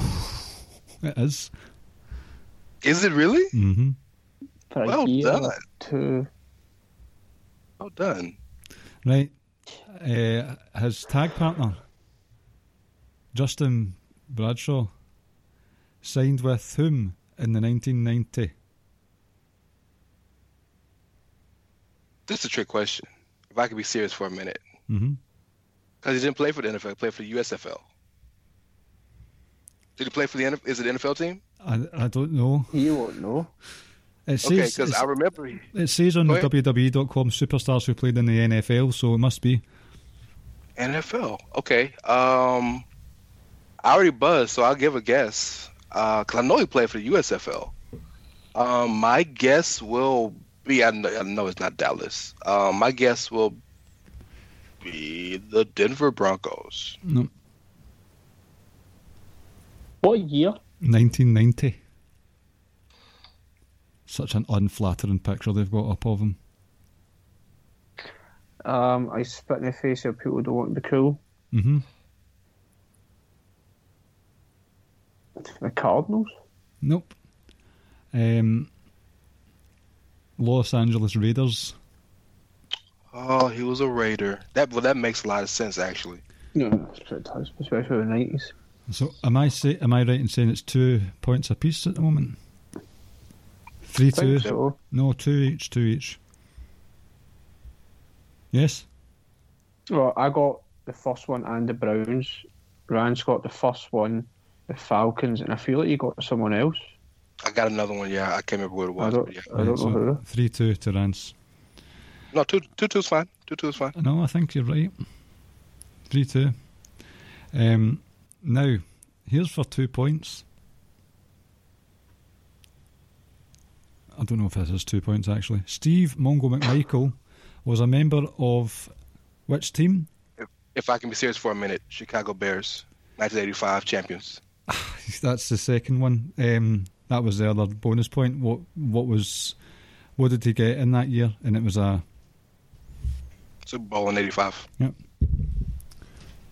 It is. Is it really? Mm-hmm. For a Well year done. two. Well done. Right. Uh, his tag partner, Justin Bradshaw, signed with whom in the 1990? This is a trick question. If I could be serious for a minute, Mm-hmm. because he didn't play for the NFL, he played for the USFL. Did he play for the NFL? Is it NFL team? I, I don't know. You won't know. It says, Okay, because I remember he, it says on Go ahead. WWE.com superstars who played in the NFL, so it must be. NFL. Okay. Um, I already buzzed, so I'll give a guess. Uh, cause I know he played for the USFL. Um, my guess will be. I know, I know it's not Dallas. Um, my guess will be the Denver Broncos. No, What year? 1990. Such an unflattering picture they've got up of him. Um, I spit in the face of people who don't want to be cool. hmm The Cardinals. Nope. Um, Los Angeles Raiders. Oh, he was a Raider. That well, that makes a lot of sense actually. No, that's pretty tough, especially in the nineties. So am I say am I right in saying it's two points apiece at the moment? Three two. So No, two each. Two each. Yes. well, I got the first one and the Browns. Rance got the first one, the Falcons, and I feel like you got someone else. I got another one. Yeah, I can't remember what it I was. don't, yeah. I don't know so who. three two to Rance. No, two two two's fine. Two two is fine. No, I think you're right. Three two. Um, now, here's for two points. I don't know if this is two points actually. Steve Mongo McMichael was a member of which team? If I can be serious for a minute, Chicago Bears, 1985 champions. That's the second one. Um, that was the other bonus point. What what was what did he get in that year? And it was a Super Bowl in '85.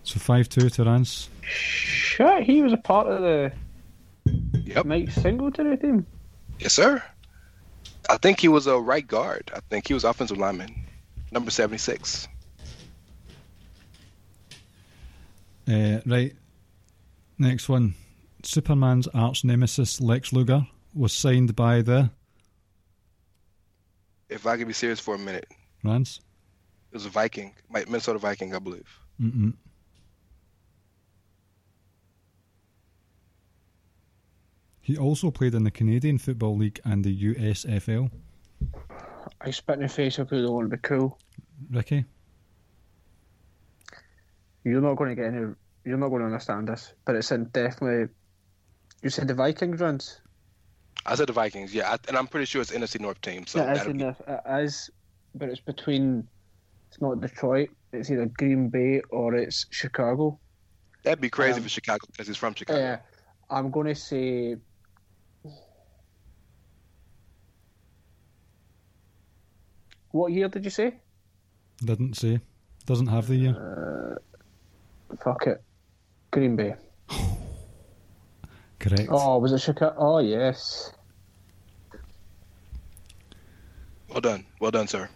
So five two to Rance. Shit, he was a part of the Yep. Mike Singletary team. Yes, sir. I think he was a right guard. I think he was offensive lineman, number 76. Uh, right. Next one. Superman's arch nemesis Lex Luger was signed by the If I can be serious for a minute, Rance. it was a Viking, Minnesota Viking, I believe. Mm-mm. He also played in the Canadian Football League and the USFL. I spit in the face of people who don't want to be cool. Ricky, You're not going to get any. You're not going to understand this, but it's in definitely. You said the Vikings Rance. I said the Vikings, yeah, I, and I'm pretty sure it's NFC North team. So it, is that'll be, the, it is, but it's between. It's not Detroit. It's either Green Bay or it's Chicago. that'd be crazy um, for Chicago because he's from Chicago. Uh, I'm going to say. What year did you say? didn't say. Doesn't have the year. Fuck it. Green Bay. Correct. Oh, was it Chicago? Oh, yes. Well done, well done, sir.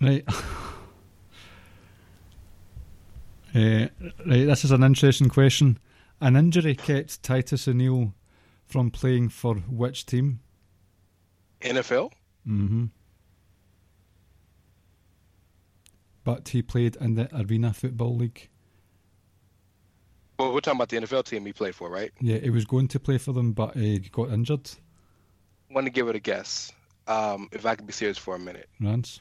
Right. Uh, right, this is an interesting question. An injury kept Titus O'Neill from playing for which team? NFL? hmm But he played in the Arena Football League. Well, we're talking about the NFL team he played for, right? Yeah, he was going to play for them, but he got injured. Want to give it a guess? Um, if I can be serious for a minute, Rance?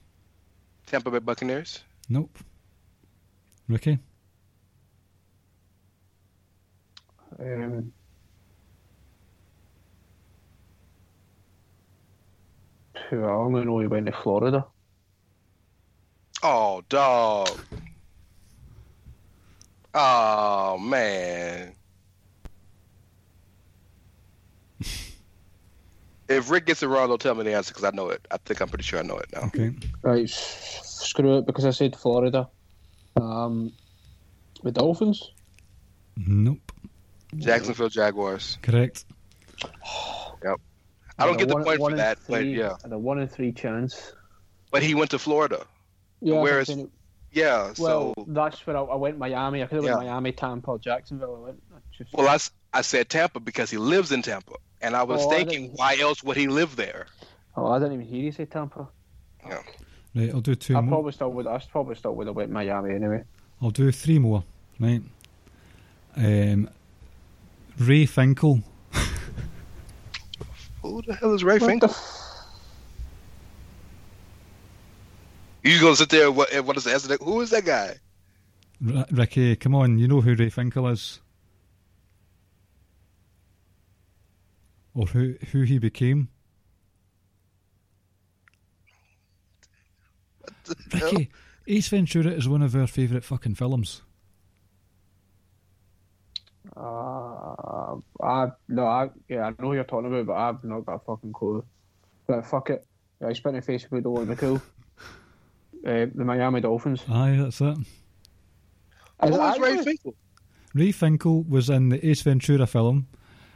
Tampa Bay Buccaneers. Nope. Ricky? Um, phew, I only know he went to Florida. Oh, dog. Oh man. if Rick gets it wrong, don't tell me the answer because I know it. I think I'm pretty sure I know it now. Okay. Right, screw it because I said Florida. Um, the Dolphins. Nope. Jacksonville Jaguars. Correct. Yep. I don't get the one- point one for in that, but three- yeah. had a one in three chance. But he went to Florida. Yeah, Where I'm Yeah. well, so that's where I, I went. Miami. I could have went Yeah. Miami, Tampa, Jacksonville. I went. I just, well, I said Tampa because he lives in Tampa, and I was Oh, thinking, didn't- why else would he live there? oh, I didn't even hear you say Tampa. Yeah. Right, I'll do two I more. probably still would. I probably still would have went Miami anyway. I'll do three more. Right. Um, Ray Finkel. Who the hell is Ray What Finkel? the f- You gonna sit there and what, and what is the answer? Who is that guy? R- Ricky, come on, you know who Ray Finkel is. Or who who he became. Ricky, Ace Ventura is one of our favourite fucking films. Uh, I no, I yeah, I know who you're talking about, but I've not got a fucking clue. But fuck it, yeah, I spent a face if we don't want to be cool. Uh, the Miami Dolphins. Aye, that's it. Is What was Ray actually? Finkel? Ray Finkel was in the Ace Ventura film.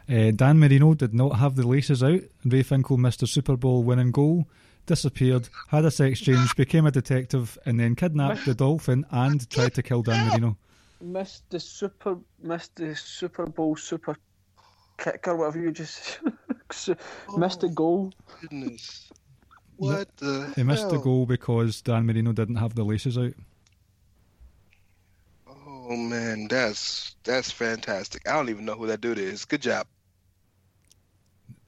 Uh, Dan Marino did not have the laces out. Ray Finkel missed a Super Bowl winning goal, disappeared, had a sex change, became a detective, and then kidnapped the dolphin and tried to kill Dan Marino. Missed the super, missed the Super Bowl super kick or whatever you just missed the goal. Goodness. What the? He missed the goal because Dan Marino didn't have the laces out. Oh man, that's that's fantastic. I don't even know who that dude is. Good job.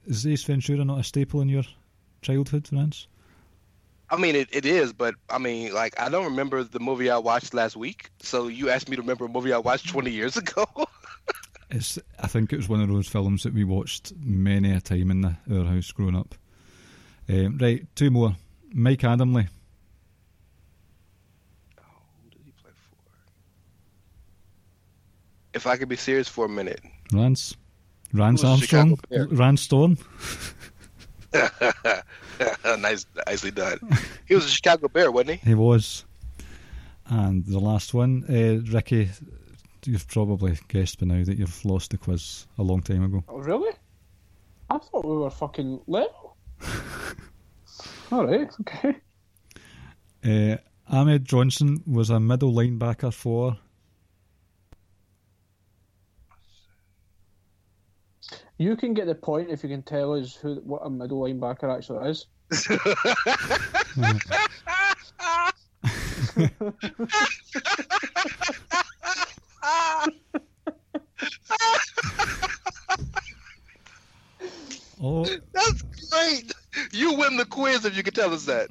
Is Ace Ventura not a staple in your childhood, Rance? I mean, it, it is, but I mean, like, I don't remember the movie I watched last week. So you asked me to remember a movie I watched 20 years ago. It's. I think it was one of those films that we watched many a time in the, our house growing up. Um, right, two more. Mike Adamle. Who did he play for? If I could be serious for a minute. Rance. Rance Armstrong. Chicago Bear? Rance Storm. nice, nicely done. He was a Chicago Bear, wasn't he? He was. And the last one, uh, Ricky, you've probably guessed by now that you've lost the quiz a long time ago. Oh, really? I thought we were fucking level. All right, okay. Uh, Ahmed Johnson was a middle linebacker for. You can get the point if you can tell us who what a middle linebacker actually is. Oh, That's great. You win the quiz if you can tell us that.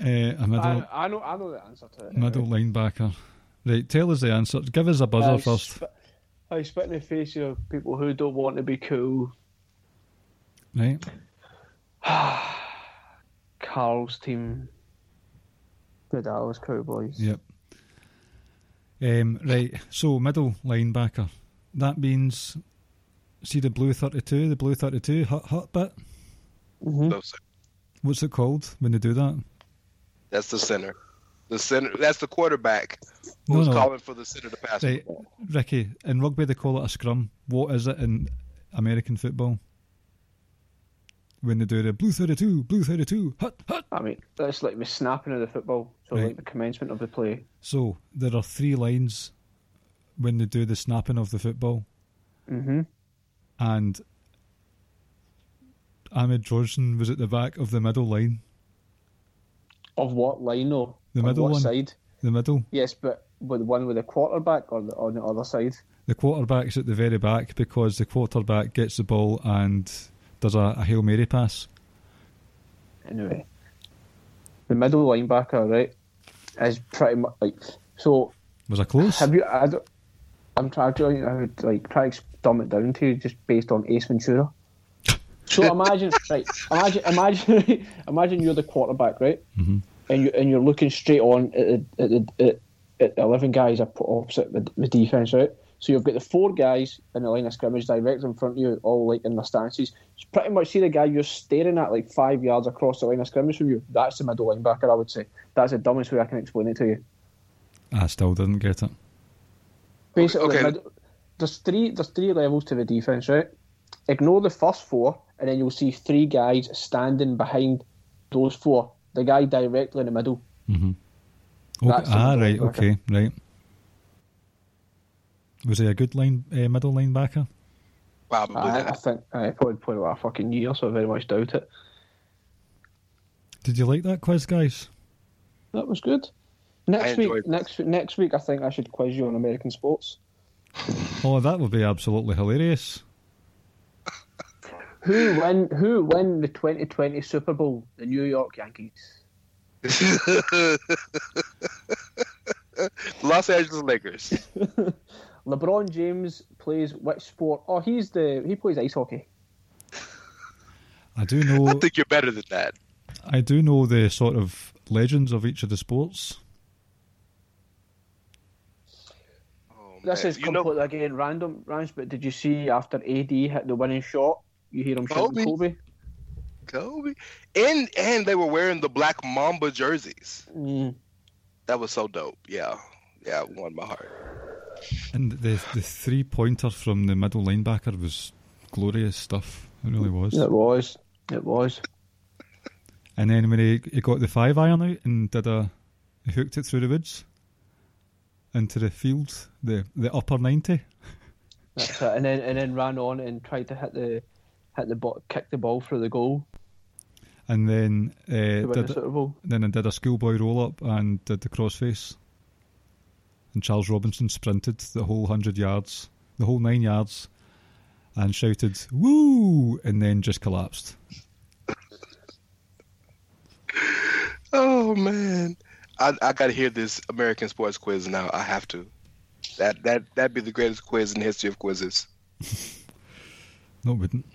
uh, a middle, I, I know I know the answer to it. middle linebacker. Right, tell us the answer. Give us a buzzer I first. Spit, I spit in the face of people who don't want to be cool. Right. Carl's team, the Dallas Cowboys. Yep. Um, right, so middle linebacker. That means, see the blue 32, the blue 32 hut, hut bit? Mm-hmm. What's it called when they do that? That's the center. The center. That's the quarterback who's no. calling for the center to pass. the Right, ball. Ricky, in rugby they call it a scrum. What is it in American football? When they do the blue 32, blue 32, hut, hut. I mean, that's like the snapping of the football, so Right. like the commencement of the play. So there are three lines when they do the snapping of the football. Mm-hmm. And Ahmed Johnson was at the back of the middle line, Of what line, though? The On middle what one. side? the middle. Yes, but with the one with the quarterback or the, on the other side? The quarterback's at the very back because the quarterback gets the ball and does a, a hail mary pass. Anyway, the middle linebacker, right, is pretty much like so. Was I close? Have you? I don't, I'm trying to like try to dumb it down to just based on Ace Ventura. So imagine, right? Imagine, imagine, imagine you're the quarterback, right? Mhm. And you and you're looking straight on at the, at at, at eleven guys up opposite the, the defense, right? So you've got the four guys in the line of scrimmage direct in front of you, all like in their stances. You pretty much see the guy you're staring at like five yards across the line of scrimmage from you. That's the middle linebacker, I would say. That's the dumbest way I can explain it to you. I still didn't get it. Basically, Okay. mid- there's three there's three levels to the defense, right? Ignore the first four, and then you'll see three guys standing behind those four. The guy directly in the middle. Okay. That's the Ah, right. linebacker. Okay. Right. Was he a good line uh, middle linebacker? Probably I, I not. think I probably played about a fucking year, so I very much doubt it. Did you like that quiz, guys? That was good. Next week, enjoyed it. next next week, I think I should quiz you on American sports. Oh, that would be absolutely hilarious. Who win? Who win the 2020 Super Bowl? The New York Yankees. Los Angeles Lakers. LeBron James plays which sport? Oh, he's the he plays ice hockey. I do know. I know. think you're better than that. I do know the sort of legends of each of the sports. This man. is You know- completely again random, Rance. But did you see after AD hit the winning shot, you hear him shouting Kobe. Kobe? Kobe. And and they were wearing the black Mamba jerseys. Mm. That was so dope. Yeah. Yeah, it won my heart. And the the three pointer from the middle linebacker was glorious stuff. It really was. It was. It was. And then when he, he got the five iron out and did a he hooked it through the woods into the field, the the upper ninety. That's it. And then and then ran on and tried to hit the hit the ball, kick the ball through the goal And then uh, to win the did Super Bowl. then I did a schoolboy roll up and did the crossface. And Charles Robinson sprinted the whole hundred yards, the whole nine yards, and shouted "Woo!" and then just collapsed. Oh man. I I gotta hear this American sports quiz now. I have to. That that that'd be the greatest quiz in the history of quizzes. No, it wouldn't.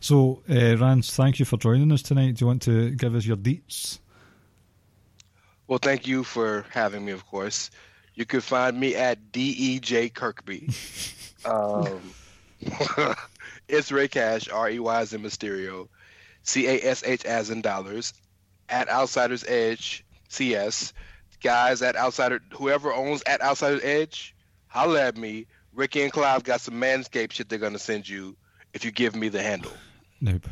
So, uh, Rance, thank you for joining us tonight. Do you want to give us your deets? Well, thank you for having me, of course. You can find me at DEJ Kirkby. um, it's Rey Cash, R E Y as in Mysterio, C A S H as in dollars, at Outsiders Edge, CS. Guys at Outsider, whoever owns at Outsiders Edge, holla at me. Ricky and Clive got some Manscaped shit they're going to send you if you give me the handle.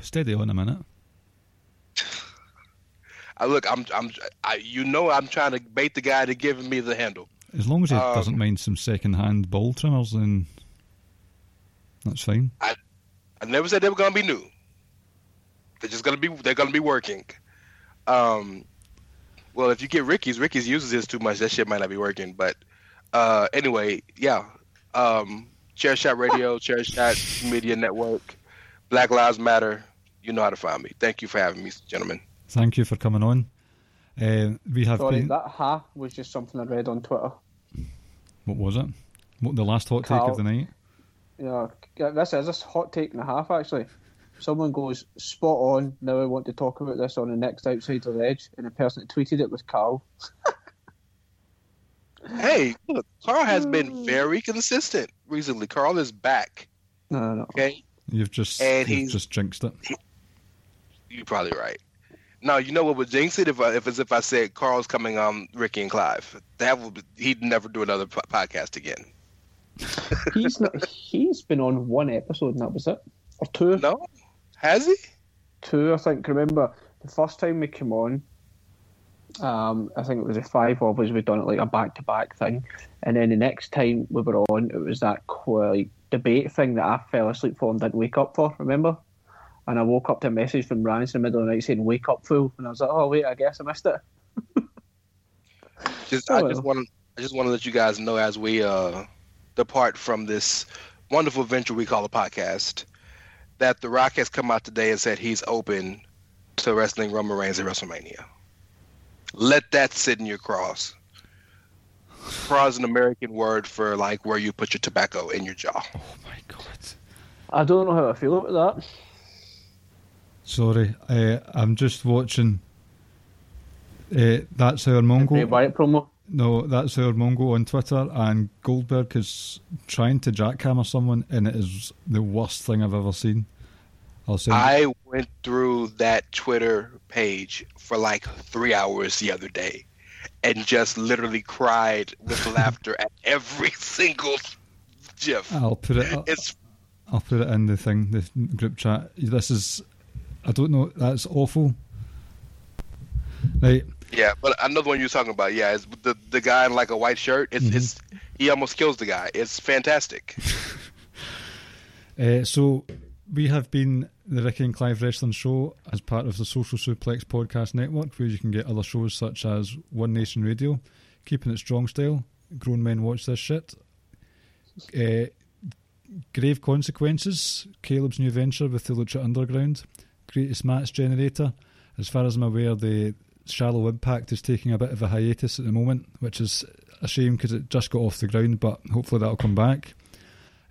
stay there on a minute. I look, I'm, I'm, I, you know, I'm trying to bait the guy to give me the handle. As long as he Um, doesn't mind some second-hand ball trimmers, then that's fine. I, I never said they were gonna be new. They're just gonna be they're gonna be working. Um, well, if you get Ricky's, Ricky's uses his too much. That shit might not be working. But uh, anyway, yeah. Um, Chairshot Radio, Chairshot Media Network, Black Lives Matter. You know how to find me. Thank you for having me, gentlemen. Thank you for coming on. Uh, we have Sorry, been. that ha was just something I read on Twitter. What was it? What the last hot take of the night? Yeah, this is a hot take and a half actually. Someone goes spot on. Now I want to talk about this on the next outside of the edge, and the person that tweeted it was Carl. Hey, look, Carl has been hmm. very consistent recently. Carl is back. No, no, no. Okay, You've just And you've he's- just jinxed it. You're probably right. Now you know what would jinx it if I, if as if I said Carl's coming on Ricky and Clive. That would be, he'd never do another po- podcast again. He's not. He's been on one episode, and that was it, or two. No, has he? two, I think. Remember the first time we came on, um, I think it was a five us. We'd done it like a back to back thing, and then the next time we were on, it was that like debate thing that I fell asleep for and didn't wake up for. Remember? And I woke up to a message from Rance in the middle of the night saying "Wake up, fool," and I was like, "Oh wait, I guess I missed it." Just Oh, I well. just want I just want to let you guys know as we uh, depart from this wonderful venture we call a podcast that The Rock has come out today and said he's open to wrestling Roman Reigns at WrestleMania. Let that sit in your cross. Cross is an American word for like where you put your tobacco in your jaw. Oh my god. I don't know how I feel about that. Sorry, uh, I'm just watching. Uh, that's our Bray Wyatt promo. No, that's our Mongo on Twitter, and Goldberg is trying to jackhammer someone, and it is the worst thing I've ever seen. I went through that Twitter page for like three hours the other day and just literally cried with laughter at every single gif. I'll put it. It's I'll put it in the thing, the group chat. This is. I don't know. That's awful. Right. Yeah, but another one you're talking about, yeah, is the the guy in like a white shirt. It's it's he almost kills the guy. It's fantastic. Uh, so we have been the Ricky and Clive Wrestling Show as part of the Social Suplex Podcast Network, where you can get other shows such as One Nation Radio, Keeping It Strong Style, Grown Men Watch This Shit, uh, Grave Consequences, Caleb's new venture with the Lucha Underground, Greatest Match Generator. As far as I'm aware, the Shallow Impact is taking a bit of a hiatus at the moment, which is a shame because it just got off the ground, but hopefully that'll come back.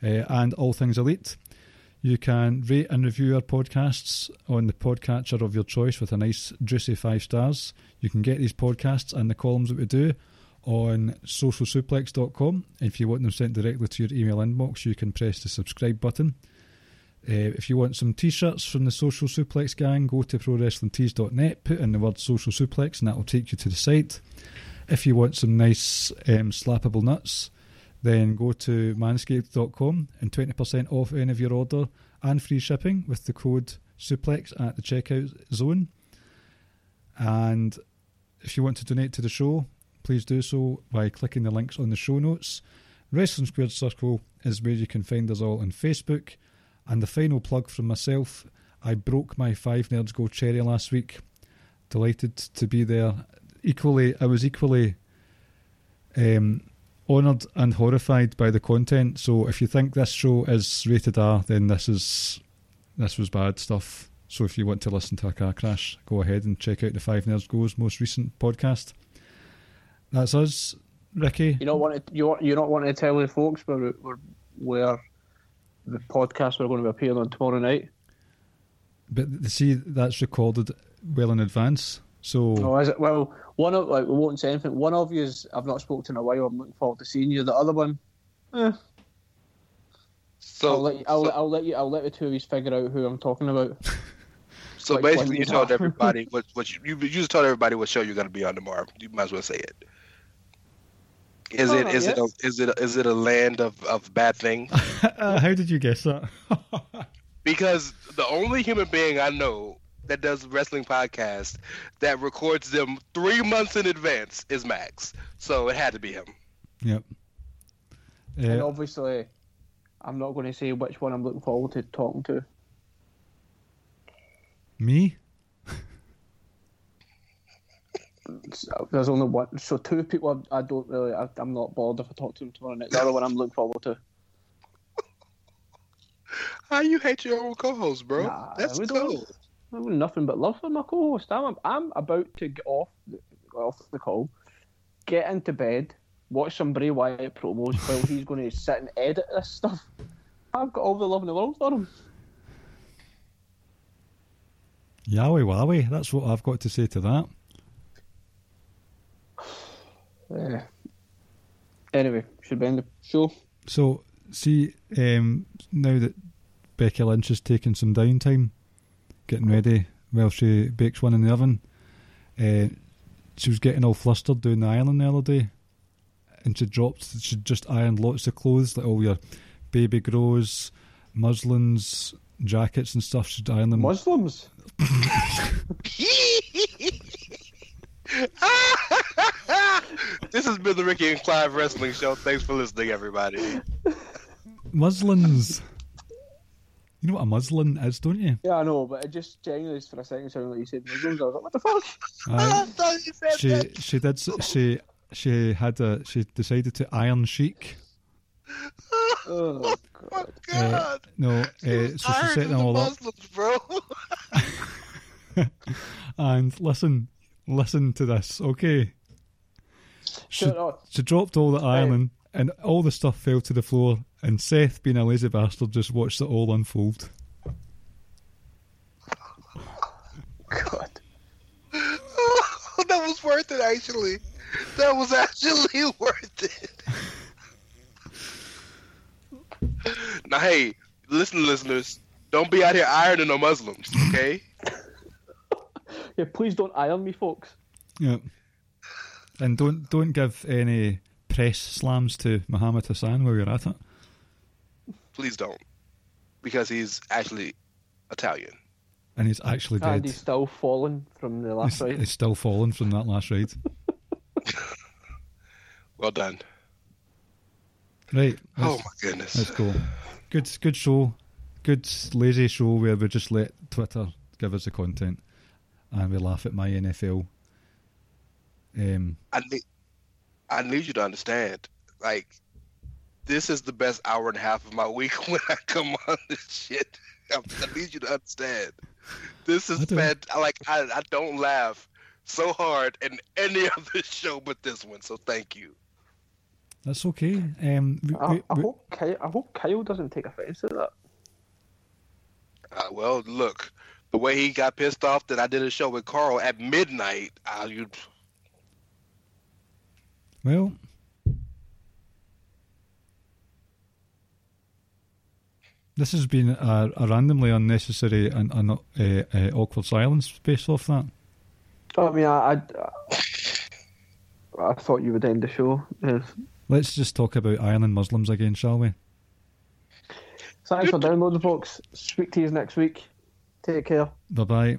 Uh, and All Things Elite. You can rate and review our podcasts on the podcatcher of your choice with a nice juicy five stars. You can get these podcasts and the columns that we do on socialsuplex.com. If you want them sent directly to your email inbox, you can press the subscribe button. Uh, if you want some t-shirts from the Social Suplex gang, go to prowrestlingtees.net, put in the word Social Suplex, and that will take you to the site. If you want some nice um, slappable nuts, then go to manscaped.com and 20% off any of your order and free shipping with the code suplex at the checkout zone. And if you want to donate to the show, please do so by clicking the links on the show notes. Wrestling Squared Circle is where you can find us all on Facebook. And the final plug from myself I broke my Five Nerds Go cherry last week. Delighted to be there. Equally, I was equally um, honoured and horrified by the content. So if you think this show is rated R, then this is this was bad stuff. So if you want to listen to a car crash, go ahead and check out the Five Nerds Go's most recent podcast. That's us, Ricky. You don't want to you you don't want to tell the folks where where, where the podcast we're going to be appearing on tomorrow night. But see, that's recorded well in advance. So Oh, is it? Well, one of like we won't say anything. One of you is I've not spoken to in a while. I'm looking forward to seeing you. The other one, eh, So, I'll let you, I'll, so, I'll let you. I'll let the two of you figure out who I'm talking about. so like basically, you you told everybody what what you, you you just told everybody what show you're going to be on tomorrow. You might as well say it. Is Oh, it is it a, yes. is it a, is it a land of, of bad things? uh, how did you guess that? because the only human being I know that does wrestling podcast that records them three months in advance is Max. So it had to be him. yep. And Uh, obviously, I'm not going to say which one I'm looking forward to talking to. me? So There's only one, so two people I, I don't really. I, I'm not bothered if I talk to them tomorrow night. The other one I'm looking forward to. How you hate your own co-host, bro? Nah, That's we don't- cool. I have nothing but love for my co-host. I'm, I'm about to get off the, off the call, get into bed, watch some Bray Wyatt promos while he's going to sit and edit this stuff. I've got all the love in the world for him. Yowie wowie. That's what I've got to say to that. Yeah. Anyway, should we end the show? So, see, um, now that Becky Lynch has taken some downtime, getting ready while she bakes one in the oven, uh, she was getting all flustered doing the ironing the other day, and she dropped, she just ironed lots of clothes, like all your baby grows, muslins, jackets and stuff. She'd iron them. Muslims. this has been the Ricky and Clive Wrestling Show. Thanks for listening, everybody. Muslins. You know what a muslin is, don't you? Yeah, I know, but it just genuinely for a second sounded like you said Muslims. I was like, what the fuck? Aye. thought you she she did she she had a she decided to iron chic. Oh, God. Uh, no, uh, so she I set them the all up. Muslims, bro. And listen, listen to this, okay? She, she dropped all the ironing, and all the stuff fell to the floor. And Seth, being a lazy bastard, just watched it all unfold. God. that was worth it, actually. That was actually worth it. now, hey, listen, listeners, don't be out here ironing no Muslims, okay? Yeah, please don't iron me, folks. Yeah. And don't don't give any press slams to Muhammad Hassan while you're at it. Please don't, because he's actually Italian. And he's actually And he's still falling from the last He's, ride. he's still falling from that last ride. Well done. Right. Oh my goodness. Let's go. Good, good show. Good lazy show where we just let Twitter give us the content, and we laugh at my NFL. Um, I need, I need you to understand. Like, this is the best hour and a half of my week when I come on this shit. I, I need you to understand. This is do. bad. Like, I, I don't laugh so hard in any other show but this one. So thank you. that's okay. Um, we, I, we, I, we- hope Kyle, I hope Kyle doesn't take offence to that. Uh, well, look, the way he got pissed off that I did a show with Carl at midnight, uh, you, Well, this has been a, a randomly unnecessary and, and uh, uh, awkward silence based off that. I mean, I, I, I thought you would end the show. Yeah. Let's just talk about Ireland Muslims again, shall we? Thanks for downloading, folks. Speak to you next week. Take care. Bye bye.